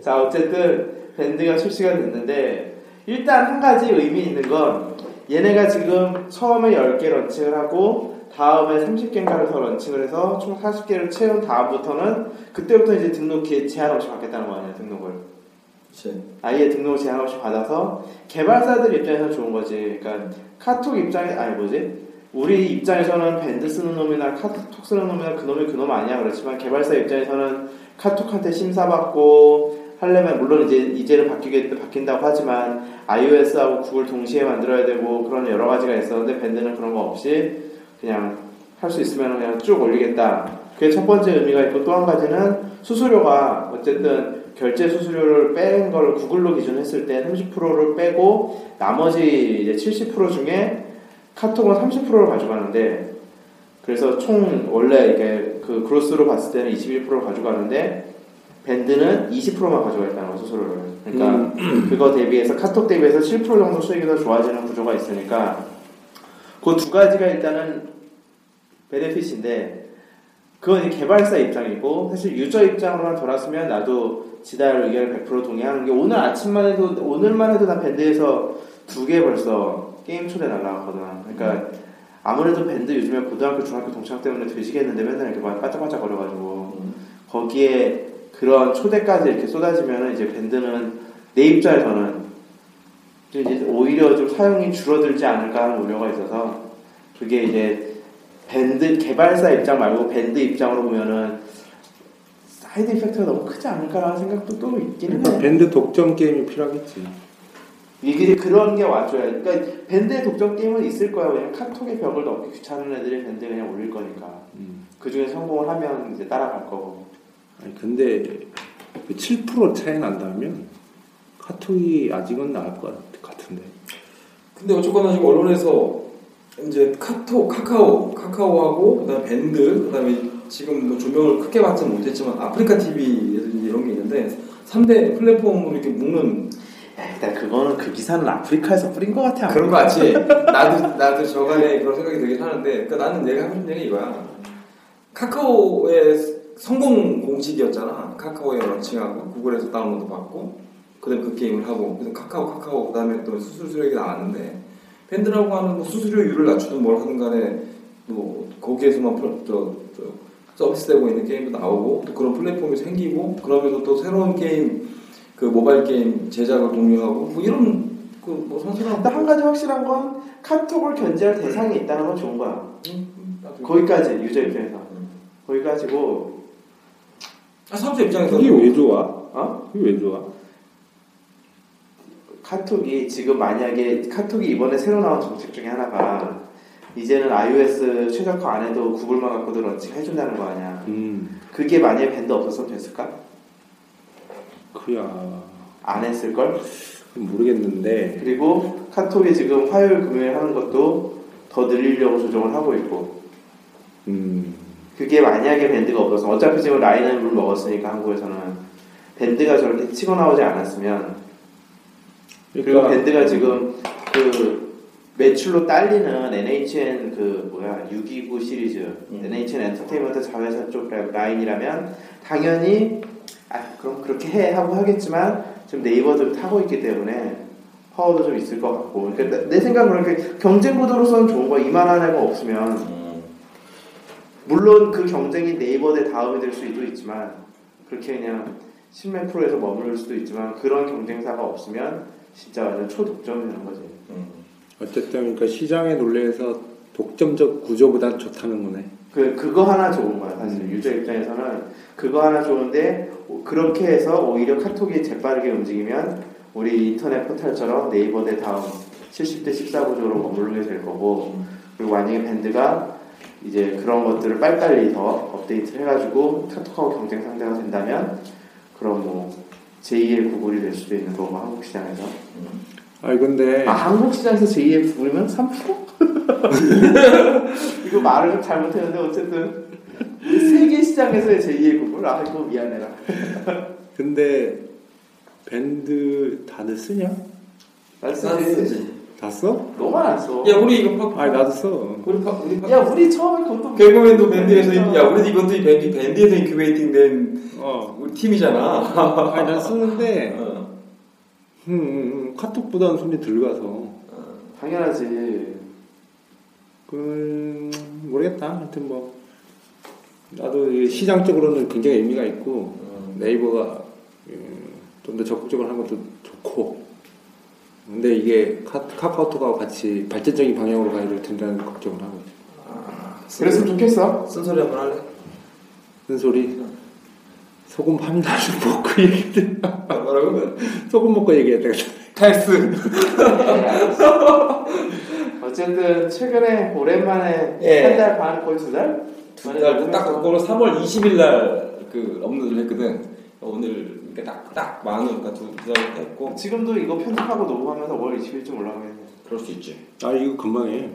자 어쨌든 밴드가 출시가 됐는데 일단 한 가지 의미 있는 건 얘네가 지금 처음에 10개 런칭을 하고 다음에 30개인가를 더 런칭을 해서 총 40개를 채운 다음부터는 그때부터 이제 등록 기회 제한 없이 받겠다는 거 아니야 등록을 아예 등록을 제한 없이 받아서 개발사들 입장에서 좋은 거지. 그러니까 카톡 입장에 아니 뭐지? 우리 입장에서는 밴드 쓰는 놈이나 카톡 쓰는 놈이나 그놈이 그놈 아니야. 그렇지만 개발사 입장에서는 카톡한테 심사받고 하려면 물론 이제 이제는 바뀌게 바뀐다고 하지만 iOS하고 구글 동시에 만들어야 되고 그런 여러 가지가 있었는데 밴드는 그런 거 없이 그냥 할 수 있으면 그냥 쭉 올리겠다. 그게 첫 번째 의미가 있고 또 한 가지는 수수료가 어쨌든 결제 수수료를 뺀걸 구글로 기준했을 때 30%를 빼고 나머지 이제 70% 중에 카톡은 30%를 가져가는데 그래서 총 원래 이게 그 그로스로 봤을 때는 21%를 가져가는데 밴드는 20%만 가져가 있다는 거 수수료를. 그러니까 그거 대비해서 카톡 대비해서 7% 정도 수익이 더 좋아지는 구조가 있으니까 그 두 가지가 일단은 베네핏인데 그건 개발사 입장이고 사실 유저 입장으로만 돌았으면 나도 지달 의견을 100% 동의하는 게 오늘 아침만 해도 오늘만 해도 나 밴드에서 두 개 벌써 게임 초대 날라갔거든. 그러니까 아무래도 밴드 요즘에 고등학교 중학교 동창 때문에 되지겠는데 맨날 이렇게 막 바짝바짝 거려가지고 거기에 그런 초대까지 이렇게 쏟아지면 이제 밴드는 내 입장에서는 좀 이제 오히려 좀 사용이 줄어들지 않을까 하는 우려가 있어서 그게 이제 밴드 개발사 입장 말고 밴드 입장으로 보면은 side effect가 너무 크지 않을까라는 생각도 또 있기는 그러니까 해. 밴드 독점 게임이 필요하겠지. 이게 그런 게 와줘야. 그러니까 밴드의 독점 게임은 있을 거야. 왜냐면 카톡의 벽을 넘기 귀찮은 애들이 밴드 그냥 올릴 거니까. 음. 그 중에 성공을 하면 이제 따라갈 거고. 아니 근데 그7% 차이 난다면 카톡이 아직은 나을 것 같은데. 근데 어쨌거나 지금 언론에서 이제 카톡, 카카오, 카카오하고 그다음 밴드, 그다음에 지금 뭐 조명을 크게 받지는 못했지만 아프리카 TV에서 이런 게 있는데 3대 플랫폼으로 이렇게 묶는 야, 일단 그거는 그 기사는 아프리카에서 뿌린 것 같아. 그런 거 같지. 나도 나도 저간에 그런 생각이 들긴 하는데, 그러니까 나는 내가 하고 싶은 얘기 이거야. 카카오의 성공 공식이었잖아. 카카오에 런칭하고 구글에서 다운로드 받고, 그다음 그 게임을 하고, 그다음 카카오 카카오 그다음에 또 수수료액이 나왔는데 밴드라고 하는 뭐 수수료율을 낮추든 뭘 하든 간에 뭐 거기에서만 플- 저, 저 서비스되고 있는 게임도 나오고 또 그런 플랫폼이 생기고 그러면서 또 새로운 게임 그 모바일 게임 제작을 독려하고 뭐 이런 그뭐 선순환 근데 한 가지 확실한 건 카톡을 견제할 대상이 있다는 건 좋은 거야. 음, 나도 거기까지 유저 입장에서. 음. 거기까지고 아, 사업자 입장에서 그게 왜 좋아? 어? 그게 왜 좋아? 카톡이 지금 만약에 카톡이 이번에 새로 나온 정책 중에 하나가 이제는 iOS 최적화 안 해도 구글만 갖고도 런칭 해준다는 거 아니야. 음, 그게 만약에 밴드 없었으면 됐을까? 그야 안 했을걸? 모르겠는데. 그리고 카톡이 지금 화요일 금요일 하는 것도 더 늘리려고 조정을 하고 있고 음, 그게 만약에 밴드가 없어서 어차피 지금 라인은 물 먹었으니까 한국에서는 밴드가 저렇게 치고 나오지 않았으면 그리고 그러니까 밴드가 지금 그 매출로 딸리는 NHN 그 뭐야 629 시리즈 음. NHN 엔터테인먼트 자회사 쪽 라인이라면 당연히 아 그럼 그렇게 해 하고 하겠지만 지금 네이버도 타고 있기 때문에 파워도 좀 있을 것 같고 그러니까 내, 내 생각은 그렇게 경쟁 구도로서는 좋은 거야 이만한 애가 없으면 음, 물론 그 경쟁이 네이버 대 다음이 될 수도 있지만 그렇게 그냥 10몇 프로에서 머무를 수도 있지만 그런 경쟁사가 없으면 진짜 완전 초독점이 되는 거지. 음. 어쨌든 그러니까 시장의 논리에서 독점적 구조보단 좋다는 거네. 그 그거 하나 좋은 거야 사실 음. 유저 입장에서는 그거 하나 좋은데 그렇게 해서 오히려 카톡이 재빠르게 움직이면 우리 인터넷 포털처럼 네이버 대 다음 70대 14 구조로 머무르게 될 거고 그리고 만약에 밴드가 이제 그런 것들을 빨리빨리 더 업데이트를 해가지고 카톡하고 경쟁 상대가 된다면 그럼 뭐 제2의 구글이 될 수도 있는 거고 한국 시장에서 아니 근데 아 한국 시장에서 제2의 구글이면 3%? 이거 말을 좀 잘못했는데 어쨌든 세계 시장에서의 제2의 구글 아 이거 미안해라 근데 밴드 다들 쓰냐? 난난 쓰지. 다 써? 너만 안 써. 야 우리 이거 파, 아니 나도 써. 우리 파, 우리 파, 야 우리 처음에 그것도 개그맨도 밴드에서 인- 야 우리 이것도 이 밴드 밴드에서 incubating 된 어. 우리 팀이잖아. 아니 난 쓰는데 어. 음, 음, 음, 카톡보다는 손이 덜 가서 당연하지 그 모르겠다. 하여튼 뭐 나도 이 시장적으로는 굉장히 의미가 있고 음. 네이버가 좀 더 적극적으로 하는 것도 좋고 근데 이게 카, 카카오톡하고 같이 발전적인 방향으로 가야 될 텐다는 걱정을 하고 있어. 아, 그랬으면 좋겠어 쓴소리 한번 할래? 큰 소리 소금 한 달을 먹고 얘기했대 뭐라고? 소금 먹고 얘기했다 탈스. 어쨌든 최근에 오랜만에 예. 한달 반 거의 두 달? 딱 그거로 3월 20일 날그 업로드를 했거든. 오늘 이렇게 딱딱 만원 그러니까 두달 됐고 지금도 이거 편집하고 녹음하면서 5월 20일쯤 올라가면 그럴 수 있지. 아 이거 금방 해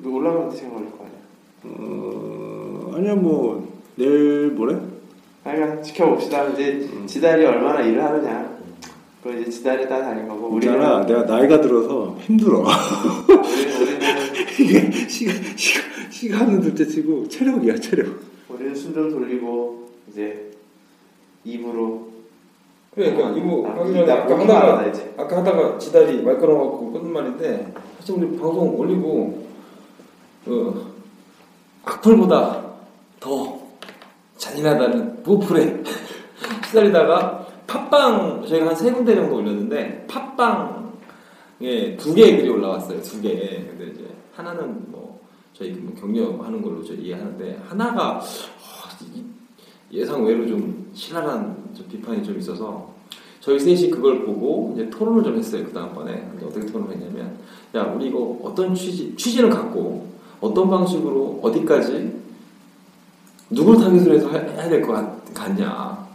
이거 올라가면 시간 걸릴 거 아니야 어, 아니야 뭐 내일 모레 그러니까 지켜봅시다 이제 지달이 얼마나 일을 하느냐 그거 이제 지달에 따라 다른 거고 우리는 있잖아. 내가 나이가 들어서 힘들어. 우리는, 우리는 이게 시간 시간 시간은 둘째치고 체력이야 체력. 우리는 숨좀 돌리고 이제 입으로 그래, 그러니까 이거 아, 하기 전에 나 아까 하다가 이제 아까 하다가 지달이 말 끊어갖고 끊은 말인데 사실 우리 방송 올리고 어, 악플보다 더 잔인하다는 무플에 시달리다가 팟빵 저희가 한 세 군데 정도 올렸는데 팟빵에 두 개의 글이 올라왔어요 두 개. 근데 이제 하나는 뭐 저희 뭐 격려하는 걸로 저희 이해하는데 하나가 어, 이- 예상 외로 좀 신랄한 좀 비판이 좀 있어서 저희 셋이 그걸 보고 이제 토론을 좀 했어요 그 다음번에 어떻게 토론했냐면 야 우리 이거 어떤 취지 취지를 갖고 어떤 방식으로 어디까지 누구를 타깃으로 해서 해- 해야 될 것 같냐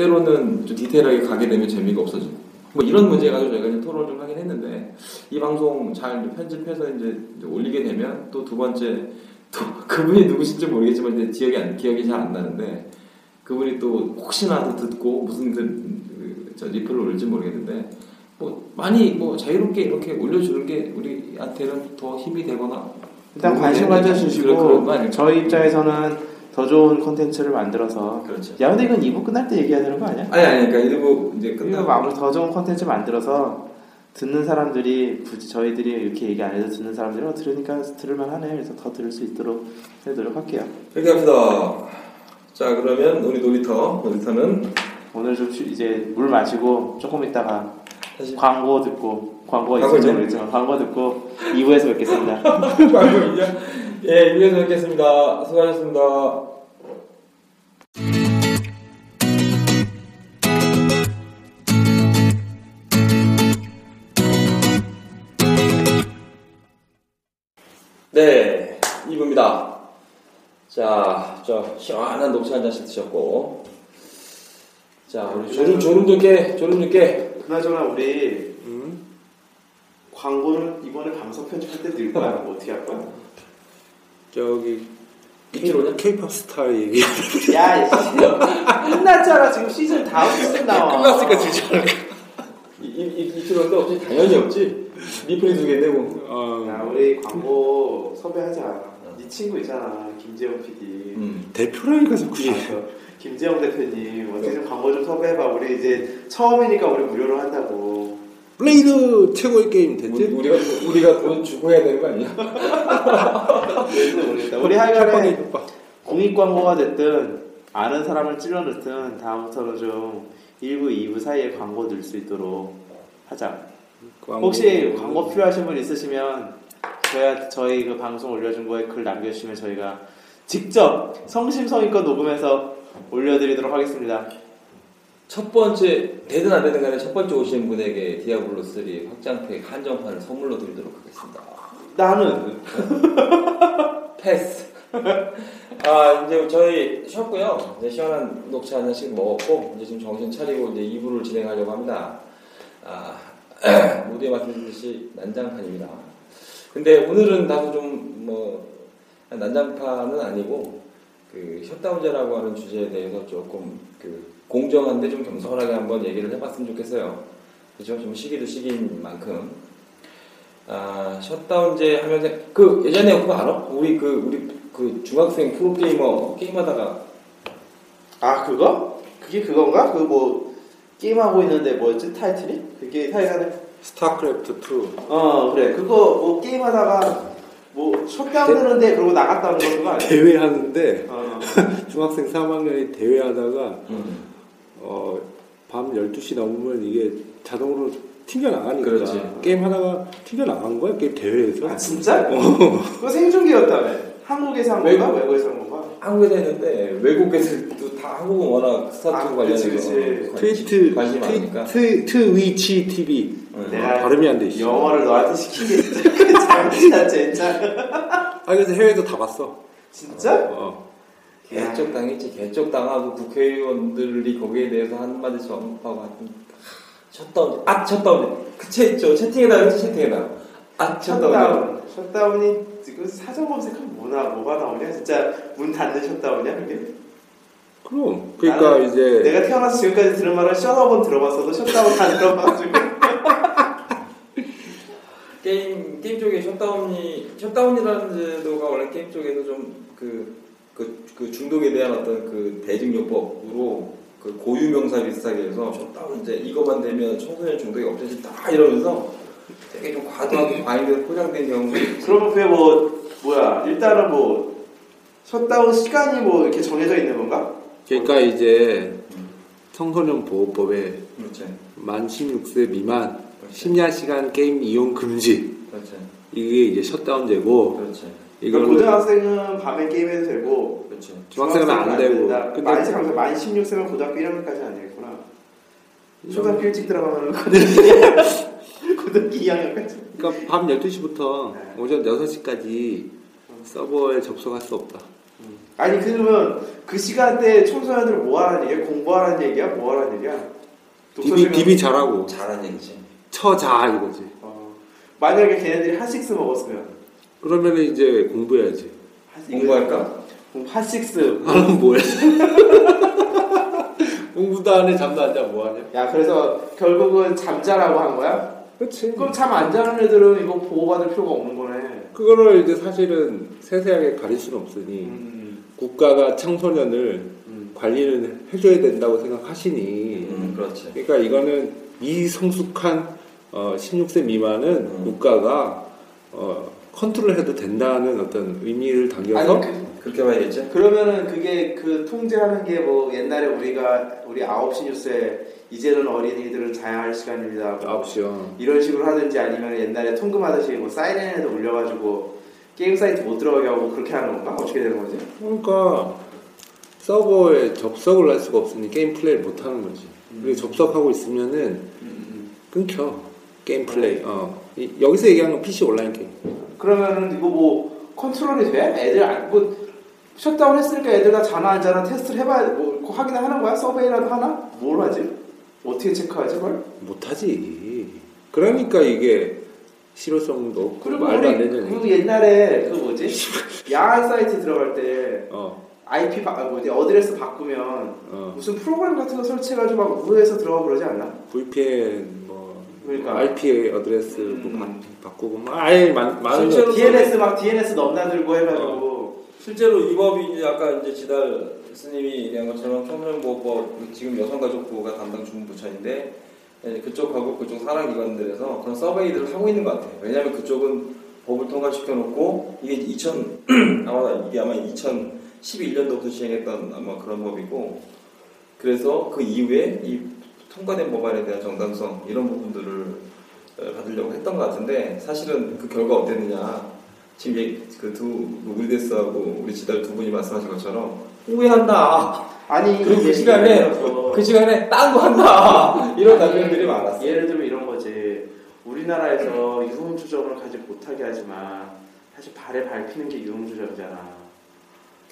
때로는 좀 디테일하게 가게 되면 재미가 없어지고 뭐 이런 문제 가지고 저희가 이제 토론을 좀 하긴 했는데 이 방송 잘 편집해서 이제 올리게 되면 또 두 번째 또 그분이 누구신지 모르겠지만 이제 기억이 안 기억이 잘 안 나는데 그분이 또 혹시나 또 듣고 무슨 그, 그, 저 리플을 올릴지 모르겠는데 뭐 많이 뭐 자유롭게 이렇게 올려주는 게 우리한테는 더 힘이 되거나 일단 관심 가져주시고? 저희 입장에서는 더 좋은 콘텐츠를 만들어서 그렇죠. 야 근데 이건 2부 끝날 때 얘기해야 되는 거 아니야? 아니 아니 그러니까 일부 이제 이거 끝나고 마무리 더 좋은 콘텐츠 만들어서 듣는 사람들이 굳이 저희들이 이렇게 얘기 안 해도 듣는 사람들이 어, 들으니까 들을만 하네 그래서 더 들을 수 있도록 해 노력할게요 이렇게 합시다. 자 그러면 우리 놀이터 놀이터는 오늘 좀 쉬- 이제 물 마시고 조금 있다가 다시 광고 듣고 광고가 광고 있냐? 모르겠지만 광고 듣고 2부에서 뵙겠습니다 광고이냐? 예, 위에서 뵙겠습니다. 수고하셨습니다. 네, 2부입니다. 자, 저 시원한 녹차 한 잔씩 드셨고, 자, 우리 조름 조름 좋게 조름 좋게 그나저나 우리 광고를 이번에 방송 편집할 때 넣을 거야 뭐 어떻게 할 거야? 저기 이치로냐? K-pop 스타 얘기 야, 이 씨. 끝났잖아. 지금 시즌 다음 시즌 나와. 끝났으니까 주지 않을까? 이치로인데 없지 당연히 없지. 리플이 두 개인데 뭐. 어, 야, 우리 광고 섭외하자. 네 친구 있잖아. 김재영 PD. 음. 대표라니까 자꾸 아, 김재영 대표님, 어떻게 좀 광고 좀 섭외해봐. 우리 이제 처음이니까 우리 무료로 한다고. 블레이드 최고의 게임 우리, 됐지? 우리가 우리가 돈 주고 해야 되는 거 아니야? 우리 하여간에 공익 광고가 됐든 아는 사람을 찔러 넣든 다음부터는 좀 1부, 2부 사이에 광고 넣을 수 있도록 하자. 광고. 혹시 광고 필요하신 분 있으시면 저희 저희 그 방송 올려준 거에 글 남겨주시면 저희가 직접 성심성의껏 녹음해서 올려드리도록 하겠습니다. 첫 번째 되든 안 되든 간에 첫 번째 오신 분에게 디아블로 3 확장팩 한정판을 선물로 드리도록 하겠습니다. 나는 패스. 아 이제 저희 쉬었고요. 이제 시원한 녹차 한 잔씩 먹었고 이제 지금 정신 차리고 이제 2부를 진행하려고 합니다. 아 모두에 말씀드렸듯이 난장판입니다. 근데 오늘은 나도 좀뭐 난장판은 아니고 그 셧다운제라고 하는 주제에 대해서 조금 그 공정한데 좀 겸손하게 한번 얘기를 해봤으면 좋겠어요. 그죠? 좀 시기도 시기인 만큼. 아, 셧다운제 하면서 그 예전에 그거 알아? 우리 그 우리 그 중학생 프로 게이머 게임하다가 아 그거? 그게 그건가? 그 뭐 게임하고 있는데 뭐였지 타이틀이? 그게 타이틀이 스타크래프트 2 어 그래 그거 뭐 게임하다가 뭐 셧다운 되는데 그러고 나갔다는 거 그거 아니야? 대회 하는데 어. 중학생 3학년이 대회 하다가 음, 어, 밤 12시 넘으면 이게 자동으로 튕겨나가니까 그렇지. 게임 하다가 튕겨나간 거야 게임 대회에서 아 진짜? 그거 생중계였다며 한국에서 한 건가? 외국에서 한 건가? 한국에서 했는데 외국 애들도 다 한국은 워낙 스타트 아, 관련해서. 트위트 관심 많으니까 트위트 트위치 TV 응. 내가 발음이 안 돼 있어 영어를 너한테 게 진짜 진짜 아 그래서 해외에서 다 봤어 진짜? 어. 개쪽 당했지. 개쪽 당하고 국회의원들이 거기에 대해서 한마디씩 언급하고 하여튼 셧다운 아 셧다운 그채 있죠. 채팅에다 했지 채팅에다 아 셧다운 셧다운. 셧다운이 지금 사전 검색하면 뭐나 뭐가 나오냐? 진짜 문 닫는 셧다운이야 그게? 그럼. 그러니까 이제 내가 태어나서 지금까지 들은 말은 shut up은 들어봤어도 셧다운 안 들어봐가지고 게임 게임 쪽에 셧다운이 셧다운이라는 제도가 원래 게임 쪽에서 좀그 그, 그 중독에 대한 어떤 그 대증요법으로 그 고유 명사 비슷하게 해서 셧다운 이제 이것만 되면 청소년 중독이 없어진다. 이러면서 되게 좀 과도하게 과잉돼서 포장된 경우가 그러면 그게 뭐 뭐야? 일단은 뭐 셧다운 시간이 뭐 이렇게 정해져 있는 건가? 그러니까 이제 청소년 보호법에 그렇지. 만 16세 미만 심야 시간 게임 이용 금지. 그렇지. 이게 이제 셧다운제고 그렇지 이거는 고등학생은 밤에 게임해도 되고 그렇지. 중학생은 안 되고. 근데 만, 잠깐만, 만 16세면 고등학교 1학년까지는 안 되겠구나. 초등학교 일찍 들어가면 고등학교, 고등학교 2학년까지. 그러니까 밤 12시부터 오전 6시까지 서버에 접속할 수 없다. 아니 그러면 그 시간대 청소년들 뭐 하라는 얘기야? 공부하라는 얘기야? 뭐 하라는 얘기야? 시간- DB 잘하고 잘한 얘기지. 처자 이거지. 어, 만약에 걔네들이 핫식스 먹었으면 그러면 이제 공부해야지. 핫- 공부할까? 그럼 핫식스 나는 뭐해? 공부도 안 해, 잠도 안 자, 뭐 하냐? 야 그래서 결국은 잠자라고 한 거야? 그렇지. 그럼 잠 안 자는 애들은 이거 보호받을 필요가 없는 거네 그거를 이제 사실은 세세하게 가릴 수는 없으니 음, 국가가 청소년을 음. 관리를 해줘야 된다고 생각하시니 음, 그렇지. 그러니까 이거는 미성숙한 어, 16세 미만은 음. 국가가 어, 컨트롤해도 된다는 어떤 의미를 담겨서 아니 그, 그렇게 봐야겠지. 그러면은 그게 그 통제하는 게 뭐 옛날에 우리가 우리 9시 뉴스에 이제는 어린이들은 자야 할 시간입니다 뭐 9시요. 이런 식으로 하든지 아니면 옛날에 통금하듯이 뭐 사이렌에도 울려가지고 게임 사이트 못 들어가게 하고 그렇게 하는 건가? 어떻게 되는 거지? 그러니까 서버에 접속을 할 수가 없으니 게임 플레이를 못 하는 거지. 그리고 접속하고 있으면은 끊겨 게임 플레이. 어. 이- 여기서 얘기하는 건 PC 온라인 게임. 그러면은 이거 뭐 컨트롤이 돼? 애들 안, 뭐 셧다운 했으니까 애들 다 자나 안 자나 테스트를 해봐야 뭐 확인을 하는 거야? survey라도 하나? 뭘 하지? 어떻게 체크하지 그걸? 못하지. 그러니까 이게 실효성도 그리고 말도 안 되는 얘기. 그 옛날에 그 뭐지? 야한 사이트 들어갈 때 어, IP 바, 아, 뭐지 address 바꾸면 어. 무슨 프로그램 같은 거 설치해가지고 막 우회해서 들어가고 그러지 않나? VPN 뭐 그러니까. IP address 뭐 음. 바, 바꾸고 뭐 아예 많 많은 실제로 거. DNS 막 DNS 넘나들고 해가지고 실제로 이 법이 이제 아까 이제 지달 스님이 얘기한 것처럼 청소년보호법 지금 여성가족부가 담당 주무부처인데 예, 그쪽하고 그쪽 산하기관들에서 그런 survey들을 하고 있는 것 같아요. 왜냐하면 그쪽은 법을 통과시켜 놓고 이게 2000 아마 이게 아마 2011년도부터 시행했던 아마 그런 법이고 그래서 그 이후에 이 통과된 법안에 대한 정당성 이런 부분들을 어, 받으려고 했던 것 같은데 사실은 그 결과 어땠느냐 지금 그두 우리데스하고 우리 지달 두 분이 말씀하신 것처럼 후회한다. 아니 그리고 그 시간에 들어서 그 시간에 딴 거 한다. 이런 답변들이 많았어. 예를 들면 이런 거지. 우리나라에서 유흥주점을 가지 못하게 하지만 사실 발에 밟히는 게 유흥주점이잖아.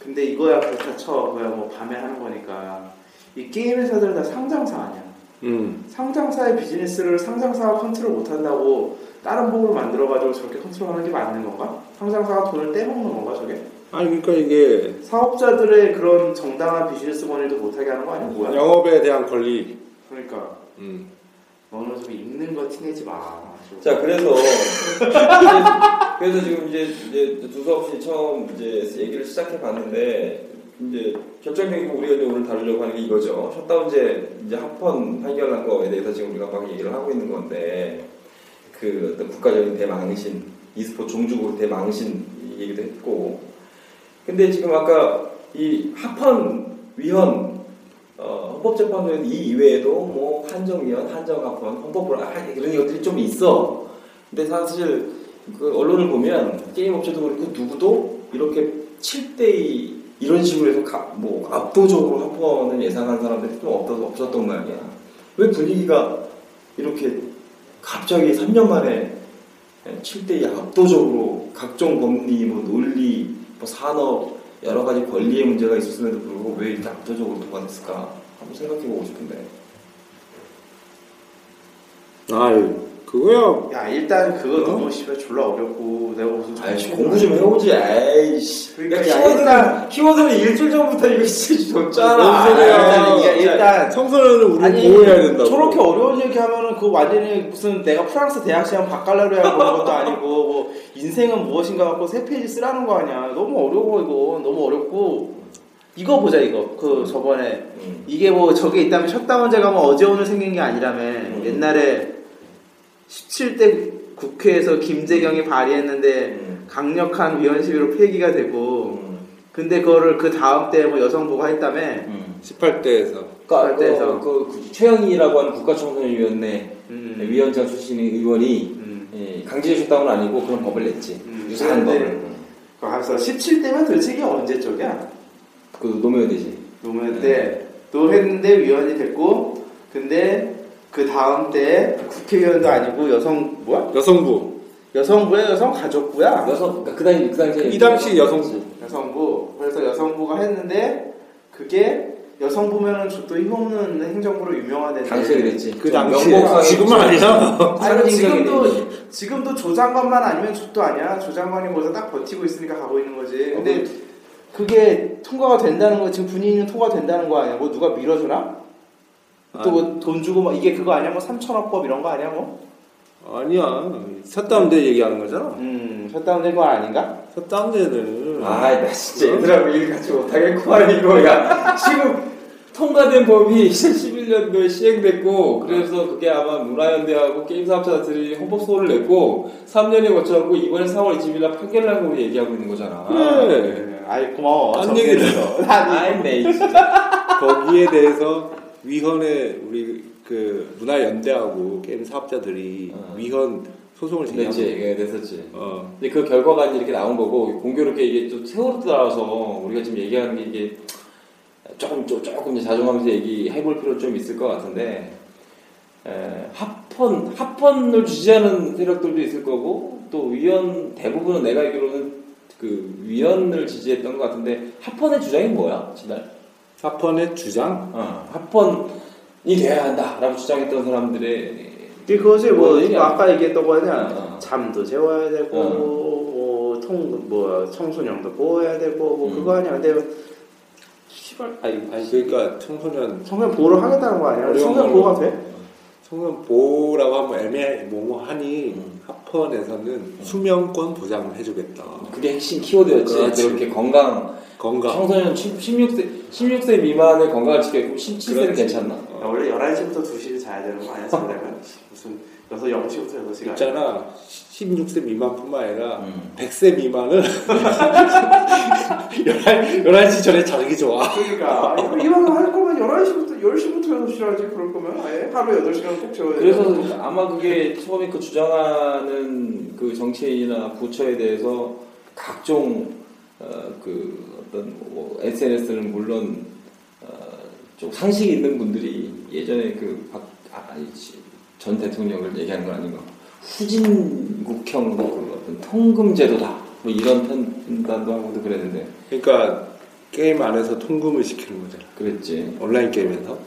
근데 이거야 그렇다 쳐. 그야 뭐 밤에 하는 거니까. 이 게임 회사들은 다 상장사 아니야. 음. 상장사의 비즈니스를 상장사가 컨트롤 못한다고 다른 법을 만들어가지고 저렇게 컨트롤하는 게 맞는 건가? 상장사가 돈을 떼먹는 건가 저게? 아니 그러니까 이게 사업자들의 그런 정당한 비즈니스 권리도 못하게 하는 거 아니야? 뭐야? 영업에 대한 권리. 그러니까 음. 너는 좀 읽는 거 티내지 마. 자 그래서 이제, 그래서 지금 이제 이제 두서 없이 처음 이제 얘기를 시작해 봤는데 이제 결정적인 우리가 이제 오늘 다루려고 하는 게 이거죠. 셧다운제 이제 합헌 판결난 거에 대해서 지금 우리가 막 얘기를 하고 있는 건데 그 어떤 국가적인 대망신, e스포츠 종주국 대망신 이 얘기도 했고 근데 지금 아까 이 합헌 위헌 어, 헌법재판소에서 이 이외에도 뭐 한정위원, 한정합헌, 헌법을 아, 이런 것들이 좀 있어. 근데 사실 그 언론을 보면 게임 업체도 그렇고 누구도 이렇게 7대2 이런 식으로 해서 가- 뭐 압도적으로 합헌을 예상한 사람들이 좀 없, 없었던 말이야. 왜 분위기가 이렇게 갑자기 3년 만에 7대2 압도적으로 각종 법리, 뭐 논리, 뭐 산업 여러 가지 권리의 문제가 있었음에도 불구하고 왜 이렇게 압도적으로 통과됐을까? 한번 생각해 보고 싶은데. 아유 그거야. 야 일단 그거 어? 너무 씨발 졸라 어렵고 내가 무슨 아이씨, 공부 좀 해보지, 아이씨. 그러니까 야, 야, 키워드는, 일단- 키워드는 일주일 전부터 이거 진짜 줬잖아. 뭔 소리야. 일단 이게 일단 청소년을 우리 아니 보호해야 된다고. 저렇게 어려운 얘기 하면은 그 완전히 무슨 내가 프랑스 대학 시험 바칼로레아 보는 것도 아니고 뭐 인생은 무엇인가 갖고 세 페이지 쓰라는 거 아니야 너무 어려워 이거 너무 어렵고 이거 보자 이거 그 저번에 음. 이게 뭐 저게 있다면 셧다운제가 뭐 어제 오늘 생긴 게 아니라며 옛날에 17대 국회에서 김재경이 발의했는데 음. 강력한 위헌 시위로 폐기가 되고 음. 근데 그거를 그 다음 때 뭐 여성부가 했다며 음. 18대에서 그러니까 때에서. 그, 그, 그 최영희라고 하는 국가청소년위원회 음. 위원장 출신의 의원이 음. 예, 강제적 셧다운은 아니고 그런 법을 냈지. 음. 유사한 그런데 법을. 그래서 17대면 도대체 이게 언제 쪽이야? 그 노무현 되지. 노무현 때또 했는데 위원이 됐고 근데 그 다음 때 국회의원도 아니고 여성 뭐야? 여성부. 여성부야 여성 가족부야? 여성 그러니까 그 당시 그 당시에 이 당시 여성부. 여성부 그래서 여성부가 했는데 그게 여성부면은 또 힘없는 행정부로 유명하던데 당시에 그랬지. 그. 명목상의 지금은 아니야. 아니 지금도. 지금도 조장관만 아니면 족도 아니야 조장관이 거기서 딱 버티고 있으니까 가고 있는 거지 근데 그게 통과가 된다는 거 지금 분위기는 통과된다는 거 아니야 뭐 누가 밀어주나? 또뭐돈 주고 뭐 이게 그거 아니야 뭐 3천억법 이런 거 아니야 뭐? 아니야. 셧다운돼 얘기하는 거잖아. 음 셧다운된 거 아닌가? 셧다운돼는. 아, 나 진짜 얘들하고 일 같이 못하겠구만 이거. 야, 지금 통과된 법이 2011년도에 시행됐고 그래서 그게 아마 문화연대하고 게임사업자들이 헌법소원을 냈고 3년에 거쳐갖고 이번에 4월 20일 날 판결나고 우리 얘기하고 있는 거잖아. 그래. 아이 고마워 딴 정리해줘서. 아이 메이 진짜. 거기에 대해서 위헌에 우리 그 문화연대하고 게임 사업자들이 어. 위헌 소송을 냈지, 예, 냈었지. 어. 근데 그 결과가 이렇게 나온 거고 공교롭게 이게 좀 세월이 따라서 우리가 지금 얘기하는 게 이게 조금 조- 조금 이제 자중하면서 얘기해볼 필요 좀 있을 것 같은데 에, 합헌 합헌을 지지하는 세력들도 있을 거고 또 위원 대부분은 내가 알기로는 그 위원을 지지했던 것 같은데 합헌의 주장이 뭐야 지날? 합헌의 주장 어, 합헌이 돼야 한다라고 주장했던 사람들의 그것이 뭐 뭐 아까 얘기했던 거 아니야 어. 잠도 재워야 되고 어. 뭐 통 뭐 청소년도 보호해야 되고 뭐 음. 그거 아니야 근데 시발 아니 아니 그러니까 청소년 청소년 보호를 하겠다는 거 아니야 청소년. 보호가 돼? 청소년 보호라고 하면 애매 모호하니 음. 합헌에서는 수명권 보장을 해주겠다. 그게 핵심 키워드였지. 그렇지. 그렇게 건강 건강. 청소년 16세 16세 미만의 건강을 지켜고 17세는 그렇지. 괜찮나? 야, 원래 11시부터 2시를 자야 되는 거 아니야 자다가 무슨 6, 0시부터 6시가 있잖아 16세 미만뿐만 아니라 음. 100세 미만은 11시 전에 자기 좋아. 그러니까 이왕 할 거면 11시부터 10시부터 6시를 하지 그럴 거면 아예 하루에 8시간 꼭 재워야 돼 그래서 아마 그게 처음에 그 주장하는 그 정치인이나 부처에 대해서 각종 어, 그 어떤 뭐 SNS는 물론 어, 좀 상식이 있는 분들이 예전에 그박 아, 대통령을 얘기하는 건 아닌 가. 후진국형 그 어떤 통금제도다 뭐 이런 판단도 하고도 그랬는데. 그러니까 게임 안에서 통금을 시키는 거잖아. 그랬지. 온라인 게임에서?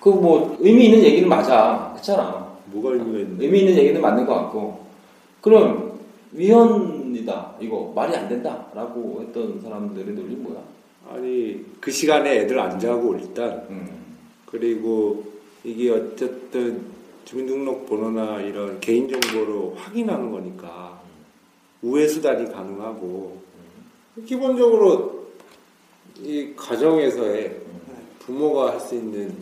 그 뭐 의미 있는 얘기는 맞아. 그렇잖아. 뭐가 의미가 있는데? 의미 있는 얘기는 맞는 것 같고. 그럼 위헌 이다 이거 말이 안 된다라고 했던 사람들의 논리 뭐야? 아니 그 시간에 애들 안 자고 일단 음. 그리고 이게 어쨌든 주민등록번호나 이런 개인정보로 확인하는 거니까 우회 수단이 가능하고 기본적으로 이 가정에서의 부모가 할 수 있는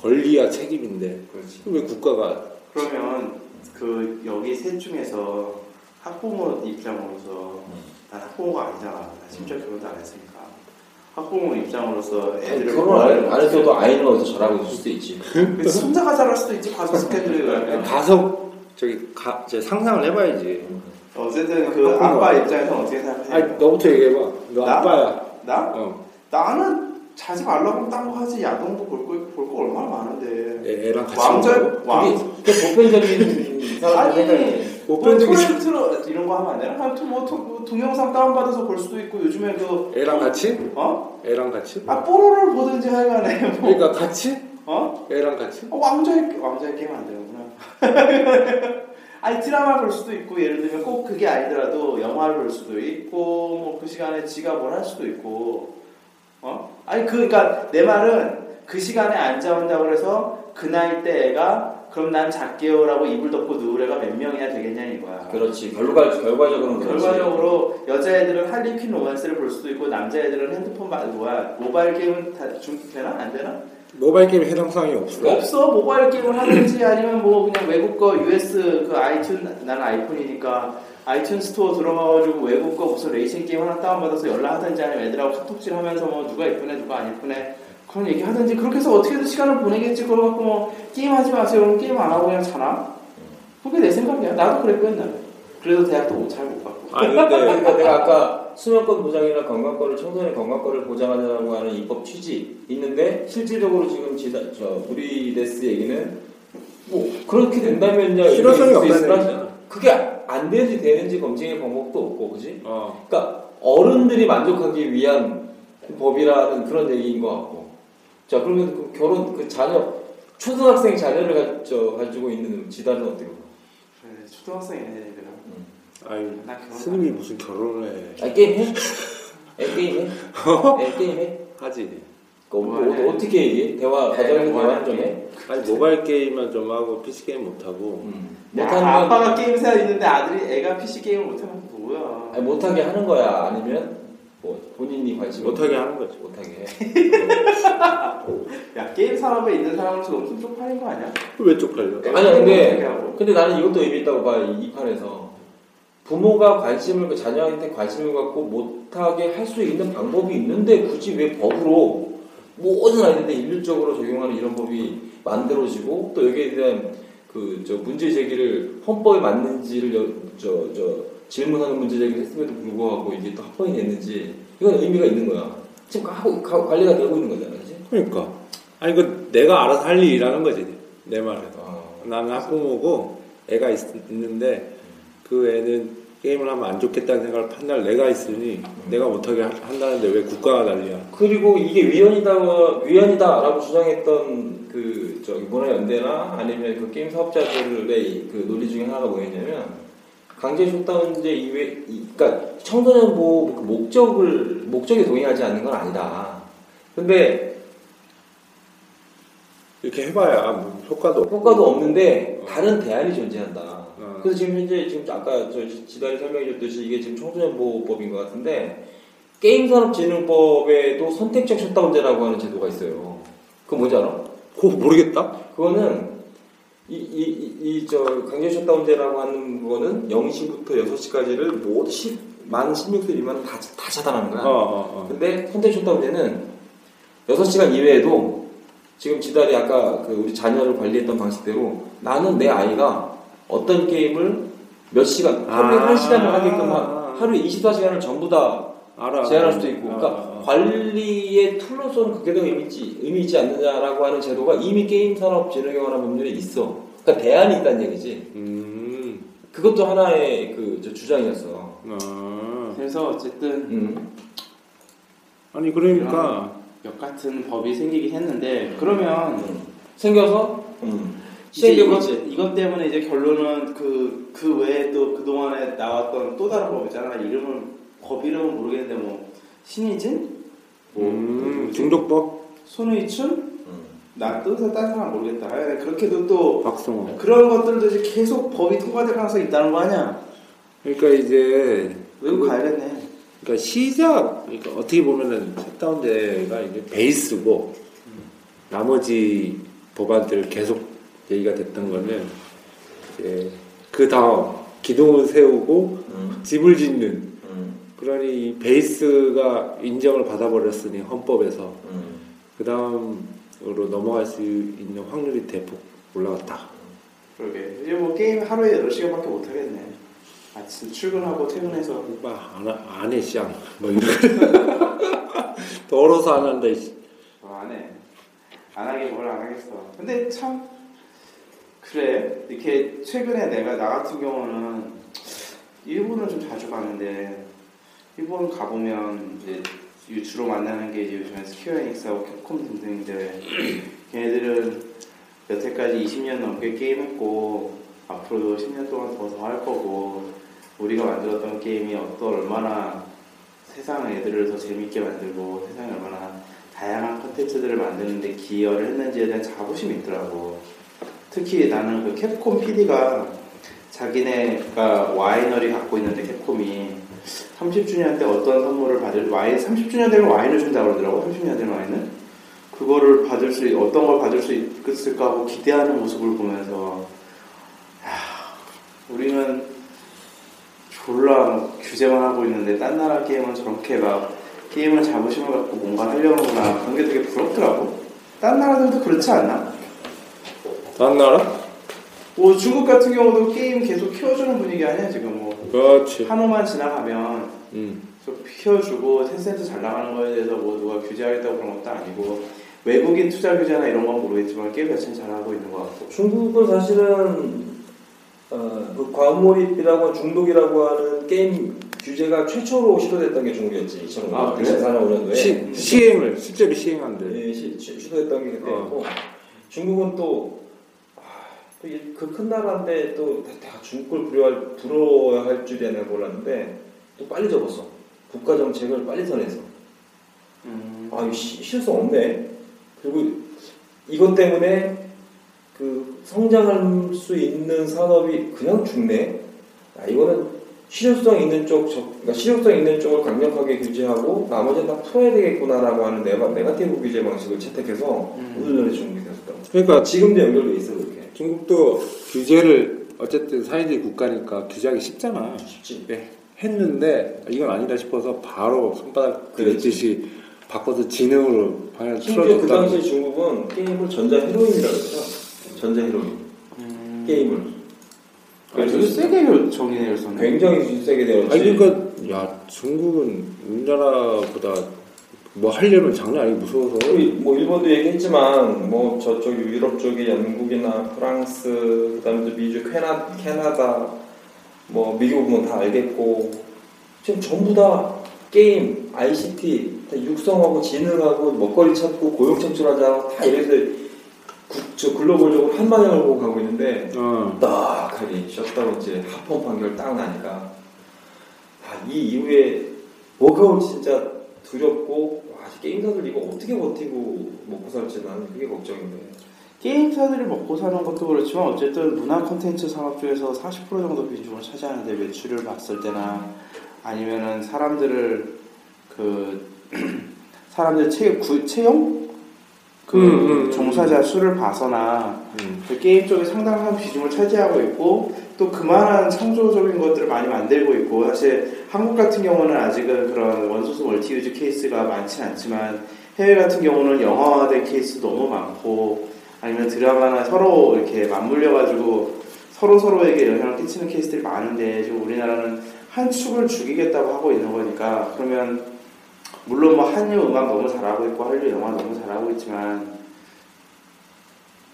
권리와 책임인데 그렇지. 왜 국가가 그러면 그 여기 셋 중에서 학부모 입장으로서 난 학부모가 아니잖아 나 심지어 결혼도 안 했으니까 학부모 입장으로서 애들을 결혼 안, 안 했어도 아이는 어디서 잘하고 있을 수도 있지. 그 손자가 자랄 수도 있지 가족 스캔들이 가서 저기 가, 저 상상을 해봐야지. 어쨌든 그 아빠 입장에서 어떻게 생각해? 아니 너부터 얘기해봐. 너 나? 아빠야. 나? 어. 나는 자지 말라고 딴거 하지 야동도 볼거 볼 거 얼마나 많은데 애, 애랑 같이 왕자? 왕 그게 보편적인. 아니 뭐 보편적인 토렌트로 이런 거 하면 안 되나? 하여튼 뭐, 토- 뭐 동영상 다운받아서 볼 수도 있고 요즘에 그 애랑 같이? 어? 애랑 같이? 아 뽀로를 보든지 하여간에 뭐 그러니까 같이? 어? 애랑 같이? 어, 왕자의 왕자의 게임 안 되는구나. 아니 드라마 볼 수도 있고 예를 들면 꼭 그게 아니더라도 영화를 볼 수도 있고 뭐 그 시간에 지가 뭘 할 수도 있고 어? 아니 그 그러니까 내 말은 그 시간에 앉아 온다고 그래서 그 나이 때 애가 그럼 난 잘게요라고 이불 덮고 누울 애가 몇 명이나 되겠냐는 이거야. 그렇지. 결과 결과적으로는 그렇지. 결과적으로 여자애들은 할리퀸 로맨스를 볼 수도 있고 남자애들은 핸드폰 바, 뭐야 모바일 게임은 다 중, 되나 안 되나? 모바일 게임 해당 사항이 없어. 없어 모바일 게임을 하든지 아니면 뭐 그냥 외국 거 US 그 아이튠 나는 아이폰이니까 아이튠 스토어 들어가가지고 외국 거 무슨 레이싱 게임 하나 다운받아서 연락하든지 아니면 애들하고 카톡질 하면서 뭐 누가 이쁘네 누가 안 이쁘네 그런 얘기 하든지 그렇게 해서 어떻게든 시간을 보내겠지 그걸 갖고 뭐 게임 하지 마세요 그럼 게임 안 하고 그냥 자나? 그게 내 생각이야 나도 그랬고 옛날에 그래도 대학도 잘 못 갔고 아니 근데 그러니까 내가 아까 수면권 보장이나 건강권을 청소년 건강권을 보장하자고 하는 입법 취지 있는데 실질적으로 지금 지다, 저 우리 데스 얘기는 뭐 그렇게 된다면요 실효성이 이렇게 없다는. 그게 안 되는지 되는지 검증의 방법도 없고 그지? 어. 그러니까 어른들이 만족하기 위한 법이라는 그런 얘기인 것 같고 자 그러면 그 결혼 그 자녀 초등학생 자녀를 가, 저, 가지고 있는 지달은 어때요? 그래, 초등학생이네 얘들은. 아유 나 결혼 스님이 무슨 결혼을 해 아 게임 해? 애 게임 해? 애 게임 해? 하지 그 어, 어, 어떻게 얘기해? 대화 가정에서 대화 좀 해? 아니 모바일 게임만 좀 하고 PC 게임 못 하고 음. 야, 못하는 건 아빠가 게임사 있는데 아들이 애가 PC 게임을 못하면 뭐야? 아니, 못하게 하는 거야 아니면 뭐 본인이 관심 못하게 하는 거지 못하게 해. 야 게임 산업에 있는 사람으로서 엄청 쪽팔린 거 아니야? 왜 쪽팔려? 아니야 근데? 근데 나는 이것도 의미 있다고 봐이 판에서 부모가 관심을 자녀한테 관심을 갖고 못하게 할 수 있는 방법이 있는데 굳이 왜 법으로 모든 아이들한테 일률적으로 적용하는 이런 법이 만들어지고 또 여기에 대한 그 저 문제 제기를 헌법에 맞는지를 저 저 질문하는 문제 제기를 했음에도 불구하고 이게 또 합헌이 됐는지 이건 의미가 있는 거야. 지금 하고 가- 관리가 되고 있는 거잖아 그지? 그러니까. 아니 그 내가 알아서 할 일이라는 거지 내 말에서 아, 나는 학부모고 애가 있, 는데그 애는 게임을 하면 안 좋겠다는 생각을 판단할 내가 있으니 내가 못하게 하- 한다는데 왜 국가가 난리야? 그리고 이게 위헌이다 위헌이다라고 주장했던 그 저기 문화연대나 아니면 그 게임 사업자들의 그 논리 중에 하나가 뭐였냐면 강제 셧다운제 이외 이- 그러니까 청소년 보호 그 목적을 목적에 동의하지 않는 건 아니다. 근데 이렇게 해봐야 뭐 효과도 효과도 없는데 다른 대안이 존재한다. 어. 그래서 지금 현재 지금 아까 저 지달이 설명해 줬듯이 이게 지금 청소년 보호법인 것 같은데 게임산업진흥법에도 선택적 셧다운제라고 하는 제도가 있어요. 그거 뭔지 알아? 그거 모르겠다 그거는 이이이저 강제 셧다운제라고 하는 거는 0시부터 6시까지를 모두 10, 만 16세 미만은 다, 다 차단하는 거야. 어, 어, 어. 근데 선택 셧다운제는 6시간 이외에도 지금 지달이 아까 그 우리 자녀를 관리했던 방식대로 나는 내 아이가 어떤 게임을 몇 시간, 하루에 아. 한 시간을 하게끔 하, 하루에 24시간을 전부 다 알아 제한할 수도 있고, 아, 그러니까 아, 아. 관리의 tool로서는 그게 더 의미 있지, 의미 있지 않느냐라고 하는 제도가 이미 게임산업진흥에 관한 법률에 있어. 그러니까 대안이 있다는 얘기지. 음, 그것도 하나의 그저 주장이었어. 아. 그래서 어쨌든 음. 아니 그러니까 역 같은 법이 생기긴 했는데 그러면 생겨서 음. 이제 시행되고 이것, 있지. 이것 때문에 이제 결론은 그, 그 외에 또 그동안에 나왔던 또 다른 법 있잖아. 이름은, 법 이름은 모르겠는데 뭐, 신의진? 뭐, 음, 중독법 손의춘? 음. 나 뜻을 딴 사람 모르겠다. 아, 그렇게도 또 박성호 그런 것들도 이제 계속 법이 통과될 가능성이 있다는 거 아니야? 그러니까 이제 외국 그거- 가야겠네. 그러니까 시작 그러니까 어떻게 보면은 셧다운제가 이게 베이스고 나머지 법안들 계속 얘기가 됐던 거는 이제 그 다음 기둥을 세우고 음. 집을 짓는 음. 그러니 이 베이스가 인정을 받아버렸으니 헌법에서 음. 그 다음으로 넘어갈 수 있는 확률이 대폭 올라갔다. 그러게. 이제 뭐 게임 하루에 8 시간밖에 못 하겠네. 아침 출근하고 퇴근해서. 안해 쌍. 뭐 이런. 더러워서 안 한다. 이씨. 어, 안 해. 안 하게 뭘 안 하겠어. 근데 참, 그래. 이렇게 최근에 내가 나 같은 경우는 일본을 좀 자주 가는데, 일본 가보면 이제 이 주로 만나는 게 이제 요즘에 스퀘어에닉스하고 캡콤 등등인데, 걔네들은 여태까지 20년 넘게 게임했고, 앞으로도 10년 동안 더 더 할 거고, 우리가 만들었던 게임이 어떤 얼마나 세상 애들을 더 재밌게 만들고 세상에 얼마나 다양한 컨텐츠들을 만드는데 기여를 했는지에 대한 자부심이 있더라고. 특히 나는 그 캡콤 PD가 자기네가 와이너리 갖고 있는데 capcom이 30주년 때 어떤 선물을 받을 와인 30주년 되면 와인을 준다고 그러더라고 30주년 된 와인은 그거를 받을 수 있- 어떤 걸 받을 수 있을까 하고 기대하는 모습을 보면서 야, 우리는 졸라 막 규제만 하고 있는데 딴 나라 게임은 저렇게 막 게임을 자부심을 갖고 뭔가 하려는구나 그런 게 되게 부럽더라고 딴 나라들도 그렇지 않나? 다른 나라? 뭐 중국 같은 경우도 게임 계속 키워주는 분위기 아니야 지금 뭐 그렇지. 한우만 지나가면 음. 좀 피워주고 텐센트 잘 나가는 거에 대해서 뭐 누가 규제하겠다고 그런 것도 아니고 외국인 투자 규제나 이런 건 모르겠지만 게임 자체는 잘하고 있는 것 같고 중국은 사실은 어, 그 과몰입이라고 중독이라고 하는 게임 규제가 최초로 시도됐던 게 중국이었지 2005년, 아, 그래? 2004년도에 시, 시행을 실제로 시행한대. 예, 시, 시- 시도했던 게 그때였고 중국은 또 그 큰 나라인데 또 다 중국을 부러워할, 부러워할 줄이야 몰랐는데 또 빨리 접었어. 국가 정책을 빨리 선해서. 음, 아 시- 실수 없네. 그리고 이것 때문에 그 성장할 수 있는 산업이 그냥 죽네. 아 이거는 실효성 있는 쪽 저- 그러니까 실효성 있는 쪽을 강력하게 규제하고 나머지는 다 풀어야 되겠구나라고 하는 네가, 네가티브 규제 방식을 채택해서 음. 우리나라에 중국이 됐었다 그러니까 지금도 연결돼 있어 그렇게 중국도 규제를 어쨌든 사회주의 국가니까 규제하기 쉽잖아. 쉽지 네, 했는데 이건 아니다 싶어서 바로 손바닥. 그랬듯이 바꿔서 지능으로 방향을 심지어 그 틀어줬다. 당시 중국은 게임을 전자 헤로인이라고 했죠 전자 헤로인 음. 게임을 아주 세게 정의내렸었네. 굉장히 세게 되었지 아니 그러니까 야 중국은 우리나라보다 뭐 하려면 장난 아니고 무서워서. 뭐 일본도 얘기했지만 뭐 저쪽 유럽 쪽에 영국이나 프랑스 그다음에 또 미주 캐나 캐나다 뭐 미국은 다 알겠고. 지금 전부 다 게임 ICT 다 육성하고 진흥하고 먹거리 찾고 고용 창출하자 다 이래서 구, 저 글로벌적으로 한 방향을 보고 가고 있는데 어. 딱 하니 셧다운제 합헌 판결 딱 나니까. 아, 이 이후에 뭐가 올지 진짜 두렵고 와, 게임사들 이거 어떻게 버티고 먹고 살지 나는 그게 걱정인데 게임사들이 먹고 사는 것도 그렇지만 어쨌든 문화 콘텐츠 산업 중에서 40% 정도 비중을 차지하는데 매출을 봤을 때나 아니면은 사람들을 그 사람들 체, 구, 채용 그 음, 음, 음. 종사자 수를 봐서나 음. 그 게임 쪽에 상당한 비중을 차지하고 있고 또 그만한 창조적인 것들을 많이 만들고 있고 사실 한국 같은 경우는 아직은 그런 one source multi-use 케이스가 많지는 않지만 해외 같은 경우는 영화화된 케이스 너무 많고 아니면 드라마나 서로 이렇게 맞물려 가지고 서로 서로에게 영향을 끼치는 케이스들이 많은데 지금 우리나라는 한 축을 죽이겠다고 하고 있는 거니까 그러면 물론 뭐 한류 음악 너무 잘하고 있고 한류 영화 너무 잘하고 있지만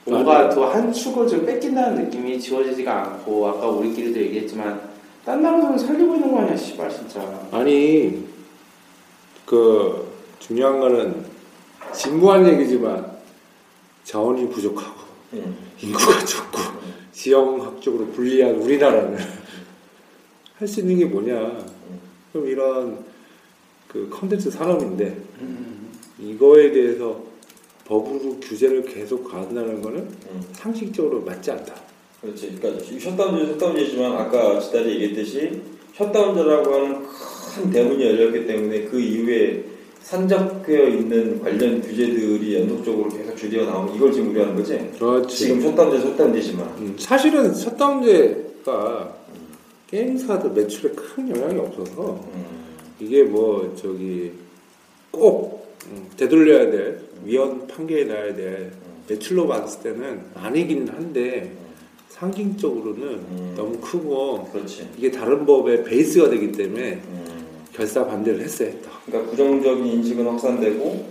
뭔가 또한 축을 좀 뺏긴다는 느낌이 지워지지가 않고 아까 우리끼리도 얘기했지만 딴 나라에서는 살리고 있는 거 아니야 씨발 진짜. 아니 그 중요한 거는 진부한 얘기지만 자원이 부족하고 음. 인구가 적고 지형학적으로 불리한 우리나라는 할 수 있는 게 뭐냐. 그럼 이런 그 컨텐츠 산업인데 이거에 대해서 법으로 규제를 계속 가한다는 거는 음. 상식적으로 맞지 않다. 그렇지 그러니까 셧다운제 셧다운제지만 아까 지달이 얘기했듯이 셧다운제라고 하는 큰 대문이 열렸기 때문에 그 이후에 산적되어 있는 관련 규제들이 연속적으로 계속 주되어 나오면 이걸 지금 우려하는 거지 그렇지. 지금 셧다운제 셧다운제지만 음, 사실은 셧다운제가 게임사들 매출에 큰 영향이 없어서 음. 이게 뭐 저기 꼭 음, 되돌려야 될 위헌 판결이 나야 될 매출로 봤을 때는 아니기는 한데 상징적으로는 음. 너무 크고 그렇지 이게 다른 법의 베이스가 되기 때문에 음. 결사 반대를 했어야 했다. 그러니까 부정적인 인식은 확산되고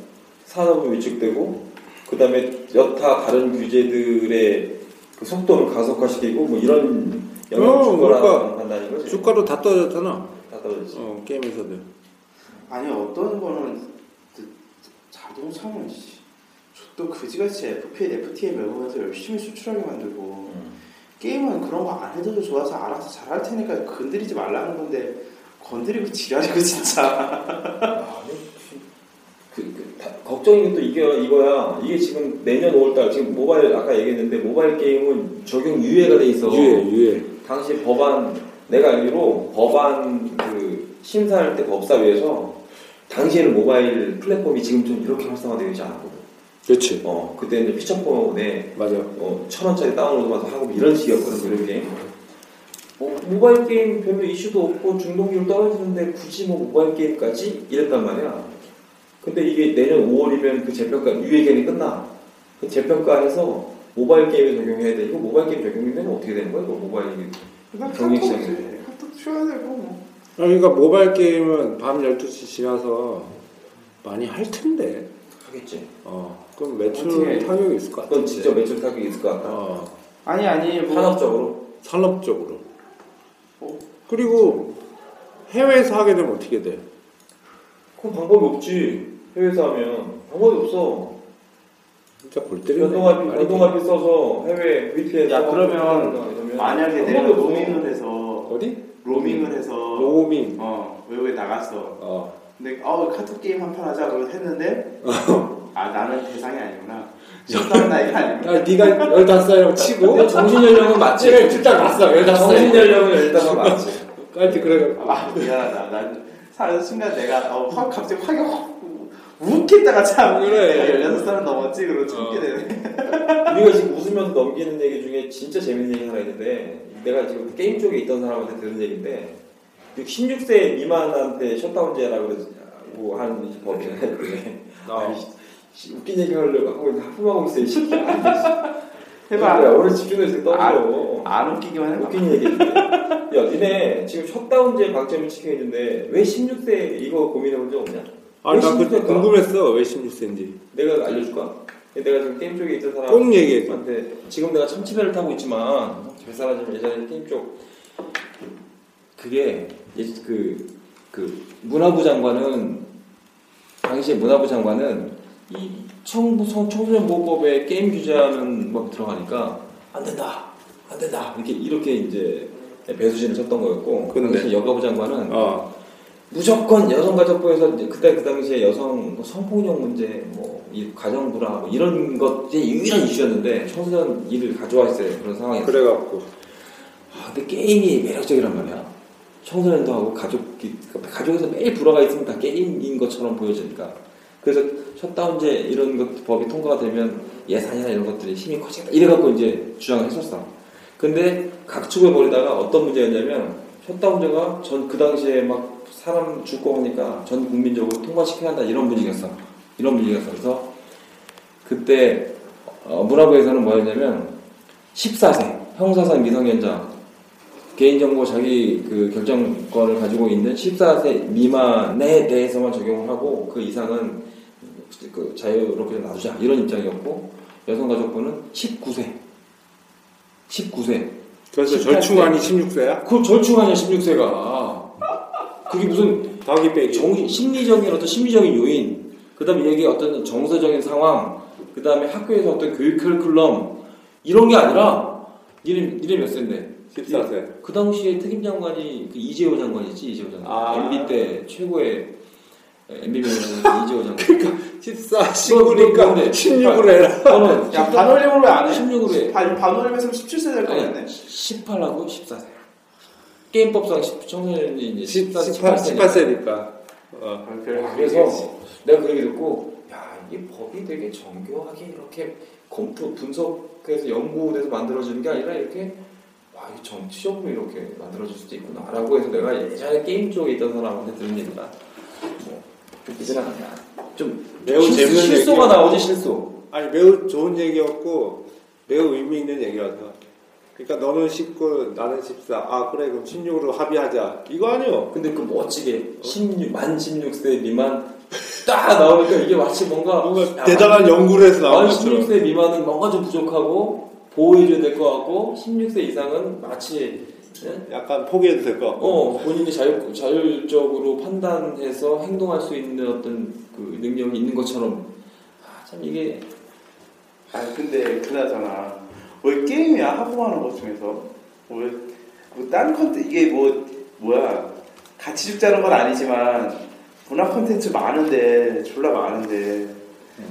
산업은 위축되고 그 다음에 여타 다른 규제들의 그 속도를 가속화시키고 뭐 이런 영향을 어, 줄 거라는 그러니까 판단인 거지 주가도 다 떨어졌잖아. 다 떨어졌지 어, 게임에서도. 아니 어떤 거는 그 자동차는 씨, 또 그지같이 FPA, FTA 매국에서 열심히 수출하게 만들고 음. 게임은 그런 거 안 해도 좋아서 알아서 잘할 테니까 건드리지 말라는 건데 건드리고 지랄이고 진짜 그, 그, 다- 걱정인 게또 이게 이거야. 이게 지금 내년 5월달 지금 모바일 아까 얘기했는데 모바일 게임은 적용 유예가 돼 있어. 유예, 유예. 당시 법안 내가 알기로 법안 그 심사할 때 법사위에서 당시에는 모바일 플랫폼이 지금처럼 이렇게 활성화되어 있지 않았거든. 그렇지. 어 그때 이제 피처폰에 맞아. 어, 천 원짜리 다운로드 받아서 하고 뭐 이런 식이었거든 그런 게임. 어, 모바일 게임 별로 이슈도 없고 중독률 떨어지는데 굳이 뭐 모바일 게임까지 이랬단 말이야. 근데 이게 내년 5월이면 그 재평가 유예 기간이 끝나. 그 재평가해서 모바일 게임에 적용해야 돼. 이거 모바일 게임 적용되면 어떻게 되는 거야? 이거 모바일 그냥 경기 카톡 시장이네. 카톡 쳐야 되고 뭐 그러니까 모바일 게임은 밤 12시 지나서 많이 할 텐데. 하겠지. 어. 그럼 매출 타격이 있을 것 같아. 그건 진짜 매출 타격이 있을 것 같다. 어. 아니 아니 뭐 산업적으로. 산업적으로. 어? 그리고 해외에서 하게 되면 어떻게 돼? 그건 방법이 없지. 해외에서 하면 방법이 없어. 진짜 골 때리네. 연동화비 말이 연동화비 써서 해외 VPN 야 그러면 만약에 내가 해서 어디? 로밍을 해서 로밍. 어 외국에 나갔어. 어. 근데 어 카톡 게임 한 판 하자 그러고 했는데 아 나는 대상이 아니구나. 적당한 나이가 아니구나. 야, 네가 15살이라고 치고 정신 연령은 맞지. 쟤를 일단 봤어. 15살. 정신 연령은 일단은 맞지. 까지 그래. 아 미안하다. 난 사는 순간 내가 어, 확 갑자기 확확 욱했다가 참 그래. 내가 16살은 넘었지 그러고 참게 어. 되네. 우리가 지금 웃으면서 넘기는 얘기 중에 진짜 재밌는 얘기 하나 있는데 내가 지금 게임 쪽에 있던 사람한테 들은 얘기인데 16세 미만한테 셧다운제라고 그러고 하는 이제 법이 있는데 어. 씨, 웃긴 얘기 하려고 하고 하품하고 있어 이 새끼야 해봐. 야, 오늘 집중해서 떠들어 안 웃기기만 해봐. 웃긴 얘기인데 야 니네 지금 셧다운제 방점이 찍혀 있는데 왜 16세 이거 고민해 본 적 없냐? 아니, 나 왜 그때 16세일까? 궁금했어. 왜 16세인지. 내가 알려줄까? 내가 지금 게임 쪽에 있던 사람 꼭 얘기해. 한테 지금 내가 참치배를 타고 있지만 뱃사라지면 예전에 게임 쪽 그게 예- 그, 그 문화부 장관은 당시에 문화부 장관은 이 청, 청소년 보호법에 게임 규제하는 법 들어가니까 안 된다 안 된다 이렇게 이렇게 이제 배수진을 쳤던 거였고 그 근데? 당시 여가부 장관은 어. 무조건 여성가족부에서 이제 그때 그 당시에 여성 뭐 성폭력 문제, 뭐 이 가정 불화 뭐 이런 것이 유일한 이슈였는데 청소년 일을 가져왔어요 그런 상황이었어요. 그래갖고. 아, 근데 게임이 매력적이란 말이야. 청소년도 하고 가족이 가족에서 매일 불화가 있으면 다 게임인 것처럼 보여지니까. 그래서 셧다운제 이런 것 법이 통과가 되면 예산이나 이런 것들이 힘이 커지겠다 이래갖고 이제 주장을 했었어. 근데 각축을 벌이다가 어떤 문제였냐면 셧다운제가 전 그 당시에 막 사람 죽고 하니까 전 국민적으로 통과시켜야 한다 이런 분위기였어. 이런 분위기였어. 그래서 그때 어, 문화부에서는 뭐였냐면 14세 형사상 미성년자 개인정보 자기 그 결정권을 가지고 있는 14세 미만에 대해서만 적용을 하고 그 이상은 그 자유롭게 놔두자 이런 입장이었고 여성가족부는 19세 19세 그래서 18세. 절충안이 16세야? 그 절충하냐 16세가 그게 무슨 빼기. 정, 심리적인 어떤 심리적인 요인, 그 다음에 얘기 어떤 정서적인 상황, 그 다음에 학교에서 어떤 교육 커리큘럼, 이런 게 아니라, 니네, 니네 몇 세인데? 14세. 그 당시에 특임 장관이 그 이재호 장관이지, 이재호 장관. 아. MB 때 최고의 MB 명예는 이재호 장관. 그러니까 14, 너 19니까 뭔데? 16으로 해라. 너는 야 반올림을 왜안 해? 16으로 해. 반 반올림 했으면 17세 될 아니, 거였네. 18하고 14세. 게임법상 10, 청소년이 이제 18, 14, 18세니까. 18세 니까. 어. 아, 그래, 그래서 내가 그 얘기 듣고 야이 법이 되게 정교하게 이렇게 검토 분석해서 연구돼서 만들어지는 게 아니라 이렇게 와이 정치적으로 이렇게 만들어질 수도 있구나라고 해서 내가 예전에 게임 쪽에 있던 사람한테 들은 얘기가 뭐좀 매우 실수, 재밌는 실수가 얘기야. 나오지 실수 아니 매우 좋은 얘기였고 매우 의미 있는 얘기라서. 그러니까 너는 19, 나는 14. 아 그래 그럼 16으로 합의하자. 이거 아니요. 근데 그 멋지게 16, 만 16세 미만 딱 나오니까 이게 마치 뭔가 뭔가 야, 대단한 연구를 해서 나온 만 것처럼. 16세 미만은 뭔가 좀 부족하고 보호해줘야 될 것 같고 16세 이상은 마치 예? 약간 포기해도 될 것 같고. 어 본인이 자유, 자율적으로 판단해서 행동할 수 있는 어떤 그 능력이 있는 것처럼 아, 참 이게 아 근데 그나저나 왜 게임이야 하품하는 것 중에서 왜뭐딴 컨텐 이게 뭐 뭐야 같이 죽자는 건 아니지만 문화 콘텐츠 많은데 졸라 많은데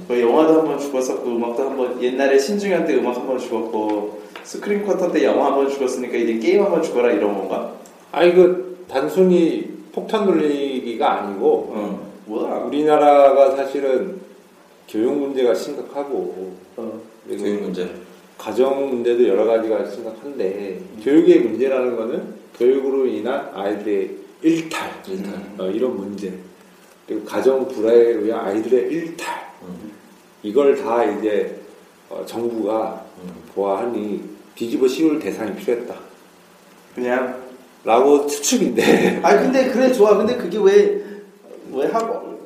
뭐 영화도 한 번 죽었었고 음악도 한 번 옛날에 신중현 때 음악 한 번 죽었고 스크린 쿼터 때 영화 한 번 죽었으니까 이제 게임 한 번 죽어라 이런 건가? 아니 그 단순히 폭탄 돌리기가 아니고 어 뭐야? 우리나라가 사실은 교육 문제가 심각하고 어. 교육 문제 가정 문제도 여러 가지가 심각한데 교육의 문제라는 거는 교육으로 인한 아이들의 일탈, 일탈. 어, 이런 문제 그리고 가정 불화에 의한 아이들의 일탈 음. 이걸 다 이제 어, 정부가 음. 보아하니 뒤집어 씌울 대상이 필요했다. 그냥 라고 추측인데. 아니 근데 그래 좋아. 근데 그게 왜 왜 하고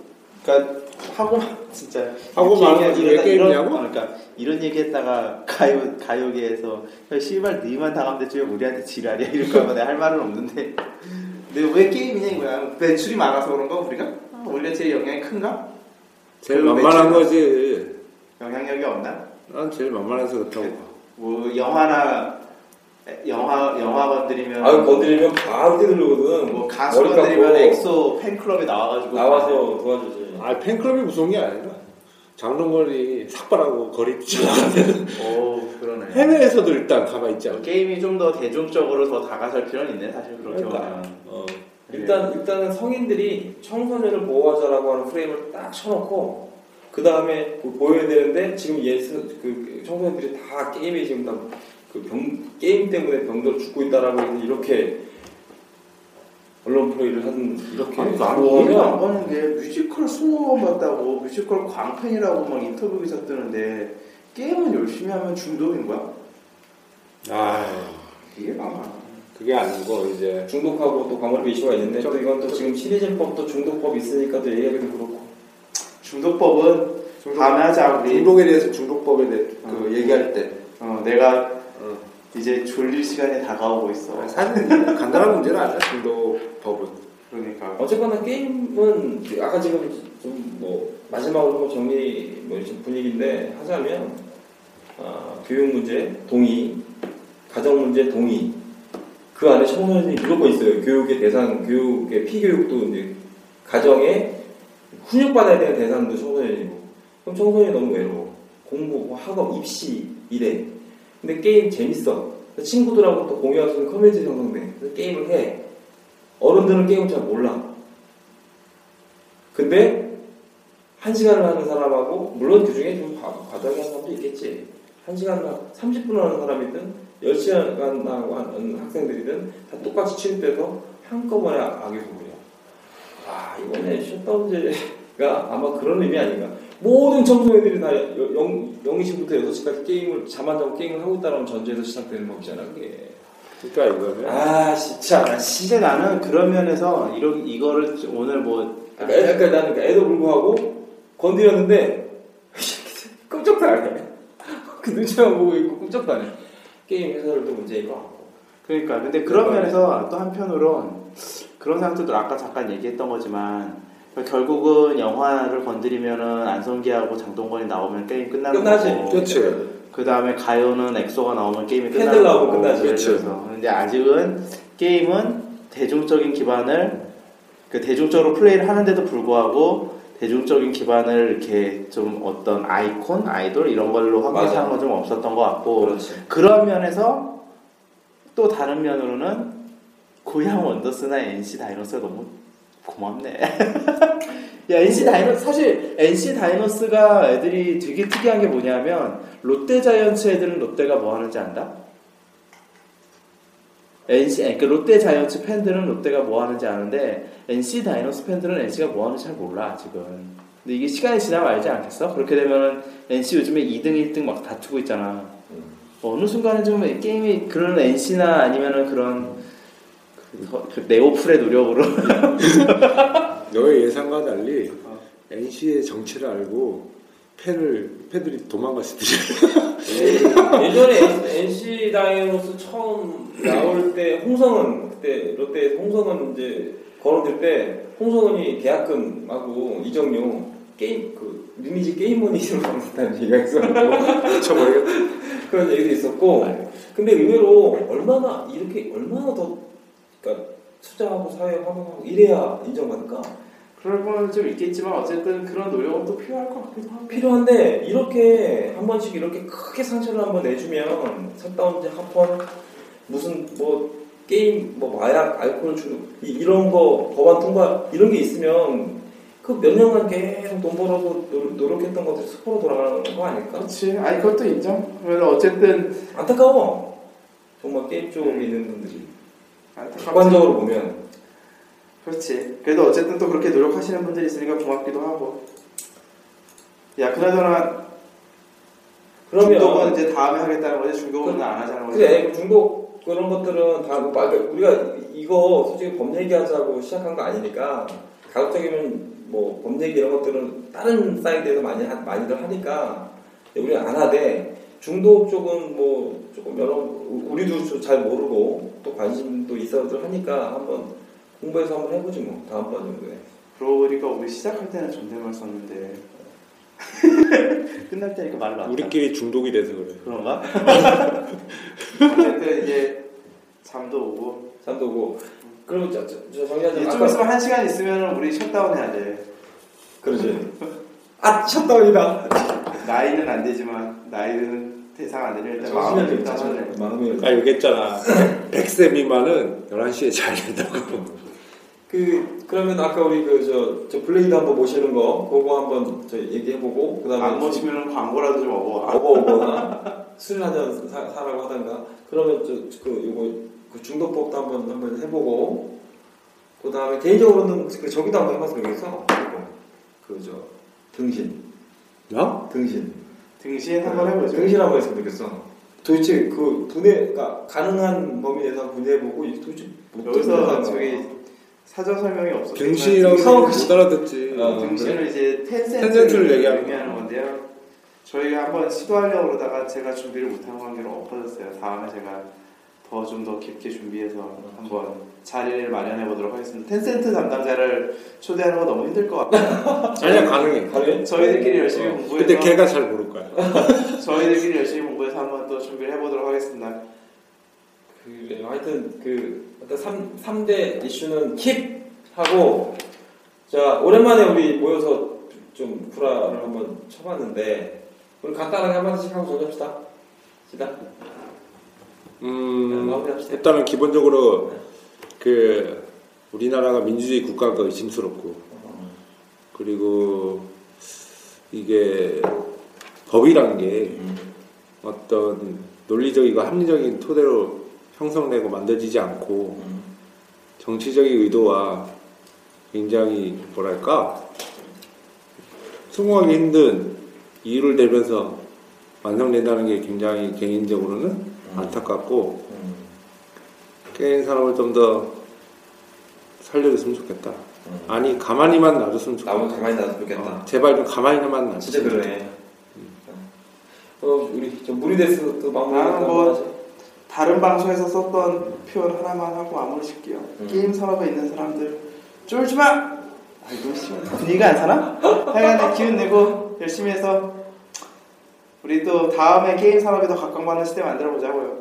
그러니까 하고 진짜 하고 말하는 거지. 왜 게임이냐고? 그러니까 이런 얘기했다가 가요 가요계에서 야, 씨발 너희만 당하면 되지 왜 우리한테 지랄이야? 이럴까 봐 내가 할 말은 없는데. 근데 왜 게임이냐 이거야. 매출이 많아서 그런가 우리가? 아, 우리가 제일 영향이 큰가? 제일 만만한 거지. 영향력이 없나? 난 제일 만만해서 그렇다고. 뭐 영화나 영화 영화 건드리면 아 건드리면 바로 뛰들르거든. 뭐 가수 건드리면 엑소 팬클럽에 나와가지고 나와서 도와주지. 아 팬클럽이 무서운 게 아니라 장동건이 삭발하고 거리 뛰어나가면 오 그러네 해외에서도 일단 가만히 있지 않고. 게임이 좀 더 대중적으로 더 다가설 필요는 있네 사실 그렇게 그러니까. 보면 어. 일단 일단은 성인들이 청소년을 보호하자라고 하는 프레임을 딱 쳐놓고 그 다음에 보여야 되는데 지금 이제 그 청소년들이 다 게임에 지금 다 그 게임 때문에 병들어 죽고 있다라고 해서 이렇게 언론 플레이를 하는 이렇게 아니 나는 가는 게 뮤지컬 20번 봤다고 뮤지컬 광팬이라고 막 인터뷰 기사 뜨는데 게임은 열심히 하면 중독인 거야? 아 이해가 안 가. 그게 아니고 이제 중독하고 또 광고비 이슈가 있는데 또 이건 또 지금 시리즈법 또 중독법 있으니까 또 얘기하기도 그렇고 중독법은 다음에 하자 우리 중독에 대해서 중독법에 대해 그 어. 얘기할 때 어, 내가 어. 이제 졸릴 시간이 다가오고 있어 사실 간단한 문제는 아니야 중독법은. 그러니까 어쨌거나 게임은 아까 지금 좀 뭐 마지막으로 뭐 정리 뭐 분위기인데 하자면 아, 교육 문제 동의, 가정 문제 동의 그 안에 청소년이 무조건 있어요. 교육의 대상, 교육의 피교육도 이제 가정에 훈육받아야 되는 대상도 청소년이고 그럼 청소년이 너무 외로워. 공부, 뭐 학업, 입시 이래. 근데 게임 재밌어. 친구들하고 또 공유할 수 있는 커뮤니티 형성돼. 그래서 게임을 해. 어른들은 게임을 잘 몰라. 근데 한 시간을 하는 사람하고 물론 그 중에 좀 과- 과도하게 하는 사람도 있겠지. 한 시간 30분 하는 사람이든 10시간 하는 학생들이든 다 똑같이 취급돼서 한꺼번에 악의 소리야. 아 이번에 셧다운제가 아마 그런 의미 아닌가. 모든 청소년들이 다 0, 0시부터 6시까지 게임을 잠 안 자고 게임을 하고 있다는 전제에서 시작되는 법이잖아 그게. 그러니까 이거는 아 진짜 나 씨. 근데 나는 그런 면에서 이러, 이거를 오늘 뭐 그러니까 애- 그러니까 나는 애도 불구하고 건드렸는데 끔찍도 안 해. 그 눈치만 보고 있고 끔찍도 안 해. 게임 회사들도 문제인 것 같고. 그러니까 근데 그런 면에서 또 한편으론 그런 생각도 아까 잠깐 얘기했던 거지만 결국은 영화를 건드리면은 안성기하고 장동건이 나오면 게임 끝나는 끝나지. 거고 그렇지. 그 다음에 가요는 엑소가 나오면 게임이 끝나는 거고 끝나지. 들어서. 근데 아직은 게임은 대중적인 기반을 그 대중적으로 플레이를 하는데도 불구하고 대중적인 기반을 이렇게 좀 어떤 아이콘, 아이돌 이런 걸로. 확대하는 건 좀 없었던 것 같고 그렇지. 그런 면에서 또 다른 면으로는 고향 원더스나 NC 다이노스가 너무 고맙네. 야 NC 다이노스 사실 NC 다이노스가 애들이 되게 특이한 게 뭐냐면 롯데 자이언츠 애들은 롯데가 뭐 하는지 안다? NC 아니, 그 롯데 자이언츠 팬들은 롯데가 뭐 하는지 아는데 NC 다이노스 팬들은 NC가 뭐 하는지 잘 몰라 아직은. 근데 이게 시간이 지나면 알지 않겠어? 그렇게 되면은 NC 요즘에 2등 1등 막 다투고 있잖아. 어느 순간에 좀 게임이 그런 NC나 아니면은 그런 네오플의 노력으로. 너의 예상과 달리 어. NC의 정체를 알고 팬을 팬들이 도망갔을 때 예전에 NC 다이노스 처음 나올 때 홍성은 그때 롯데 홍성은 이제 거론될 때 홍성은이 계약금하고 이정용 게임 그 리니지 게임머니로 받는다는 얘기가 있었고. 쳐버리겠다. 그런 얘기도 있었고. 근데 의외로 얼마나 이렇게 얼마나 더 그러니까 투자하고 사회 활용하고 이래야 인정받을까? 그럴 거는 좀 있겠지만 어쨌든 그런 노력은 또 필요할 것 같기도 하고 필요한데 이렇게 한 번씩 이렇게 크게 상처를 한번 내주면 셧다운제 합헌 무슨 뭐 게임 뭐 마약 알코올 중독 이- 이런 거 법안 통과 이런 게 있으면 그 몇 년간 계속 돈 벌어서 노- 노력 했던 것들이 수포로 돌아가는 거 아닐까? 그렇지 아니 그것도 인정 그래서 어쨌든 안타까워 정말 게임 쪽에 있는 분들이. 객관적으로 보면. 그렇지. 그래도 어쨌든 또 그렇게 노력하시는 분들이 있으니까 고맙기도 하고. 야 그나저나 그러면 중독은 이제 다음에 하겠다는 거지? 중독은 안 하자는 거지? 그래 그 중독 그런 것들은 다 뭐, 말- 우리가 이거 솔직히 법 얘기하자고 시작한 거 아니니까 가급적이면 뭐법 얘기 이런 것들은 다른 사이드에서 많이 하- 많이들 하니까 우리가 안 하되 중독 쪽은 뭐 조금 여러 우리도 잘 모르고 또 관심도 있어들 하니까 한번 공부해서 한번 해보지 뭐 다음번 정도에. 그러고 보니까 우리 시작할 때는 존댓말 썼는데 끝날 때니까 말을 안 우리끼리 중독이 돼서 그래. 그런가? 어쨌든 이제 잠도 오고. 잠도 오고. 그러면 저, 저, 저 정리하자 이제 좀 있으면 한 시간 있으면 우리 셧다운 해야 돼. 그러지. 아 셧다운이다. 나이는 안 되지만 나이는 대상 안 되려 일단 좀 일단 마음이 아까 얘기했잖아. 100세 미만은 11시에 자야 된다고. 그 그러면 아까 우리 그저저 블레이드 한번 모시는 거 그거 한번 저 얘기해보고 그다음에 안 모시면 광고라도 좀 먹어 먹어오거나 술 한잔 사라고 하던가. 그러면 저그 요거 그 중독법도 한번 한번 해보고. 그 다음에 개인적으로는 그 저기도 한번 해봤으면 좋겠어. 그저 등신. 어? 등신 등신 한번 해보죠 등신 한번 했으면 좋겠어 도대체 그 분해가 가능한 범위 내에서 분해해보고 이게 도대체 못 여기서 저기 사전 설명이 없어 등신이라고 사업-. 어, 등신을 이제 텐센트를 텐센트를 얘기하는 건데요. 저희가 한번 시도하려고 그러다가 제가 준비를 못한 관계로 엎어졌어요. 다음에 제가 더 좀 더 깊게 준비해서 한번 자리를 마련해 보도록 하겠습니다. 텐센트 담당자를 초대하는 거 너무 힘들 것 같아요. 아니야 가능해. 가능해? 저희들끼리 열심히 공부해서 근데 걔가 잘 모를 거야. 저희들끼리 열심히 공부해서 한번 또 준비를 해보도록 하겠습니다. 그래 하여튼 그 어떤 3, 삼대 이슈는 킵 하고 자 오랜만에 우리 모여서 좀 구라를 한번 쳐봤는데 우리 간단하게 한 마디씩 하고 정리합시다 시다 음. 일단은 기본적으로 그 우리나라가 민주주의 국가가 의심스럽고 그리고 이게 법이란 게 어떤 논리적이고 합리적인 토대로 형성되고 만들어지지 않고 정치적인 의도와 굉장히 뭐랄까 성공하기 힘든 이유를 대면서 완성된다는 게 굉장히 개인적으로는 안타깝고 게임 산업을 좀 더 살려줬으면 좋겠다. 아니 가만히만 놔줬으면 좋겠다. 나무 가만히 놔도 좋겠다 어, 제발 좀 가만히만 놔. 진짜 그러네 어, 우리 저 무리데스 또 마무리 나는 뭐. 다른 방송에서 썼던 표현 하나만 하고 마무리 짓게요. 음. 게임 산업에 있는 사람들 쫄지 마. 아이고 씨 분위기가 안 사나? 하여간에 기운 내고 열심히 해서 우리 또 다음에 게임 산업에 더 각광받는 시대 만들어 보자고요.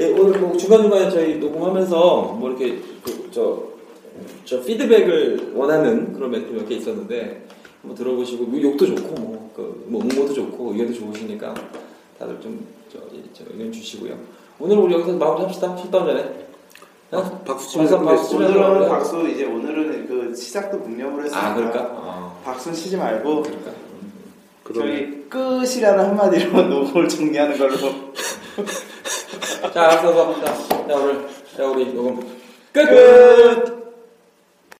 예, 오늘 뭐 중간중간에 저희 녹음하면서 뭐 이렇게 그, 저, 저 피드백을 원하는 그런 멘트 몇 개 있었는데 한번 들어보시고 뭐 욕도 좋고 뭐, 그, 뭐 응모도 좋고 의견도 좋으시니까 다들 좀 저, 이- 저 의견 주시고요. 오늘 우리 여기서 마무리 합시다. 셧다운 전에. 어? 박수 치면서 박수, 치면서 오늘은. 박수 이제 오늘은 그 시작도 묵념으로 했으니까 아 그럴까? 어, 박수 치지 말고 그럴까? 저기 끝이라는 한마디로 녹음을 정리하는 걸로. 자, 알았어. 자, 자, 오늘 자 우리 녹음 끝. 끝.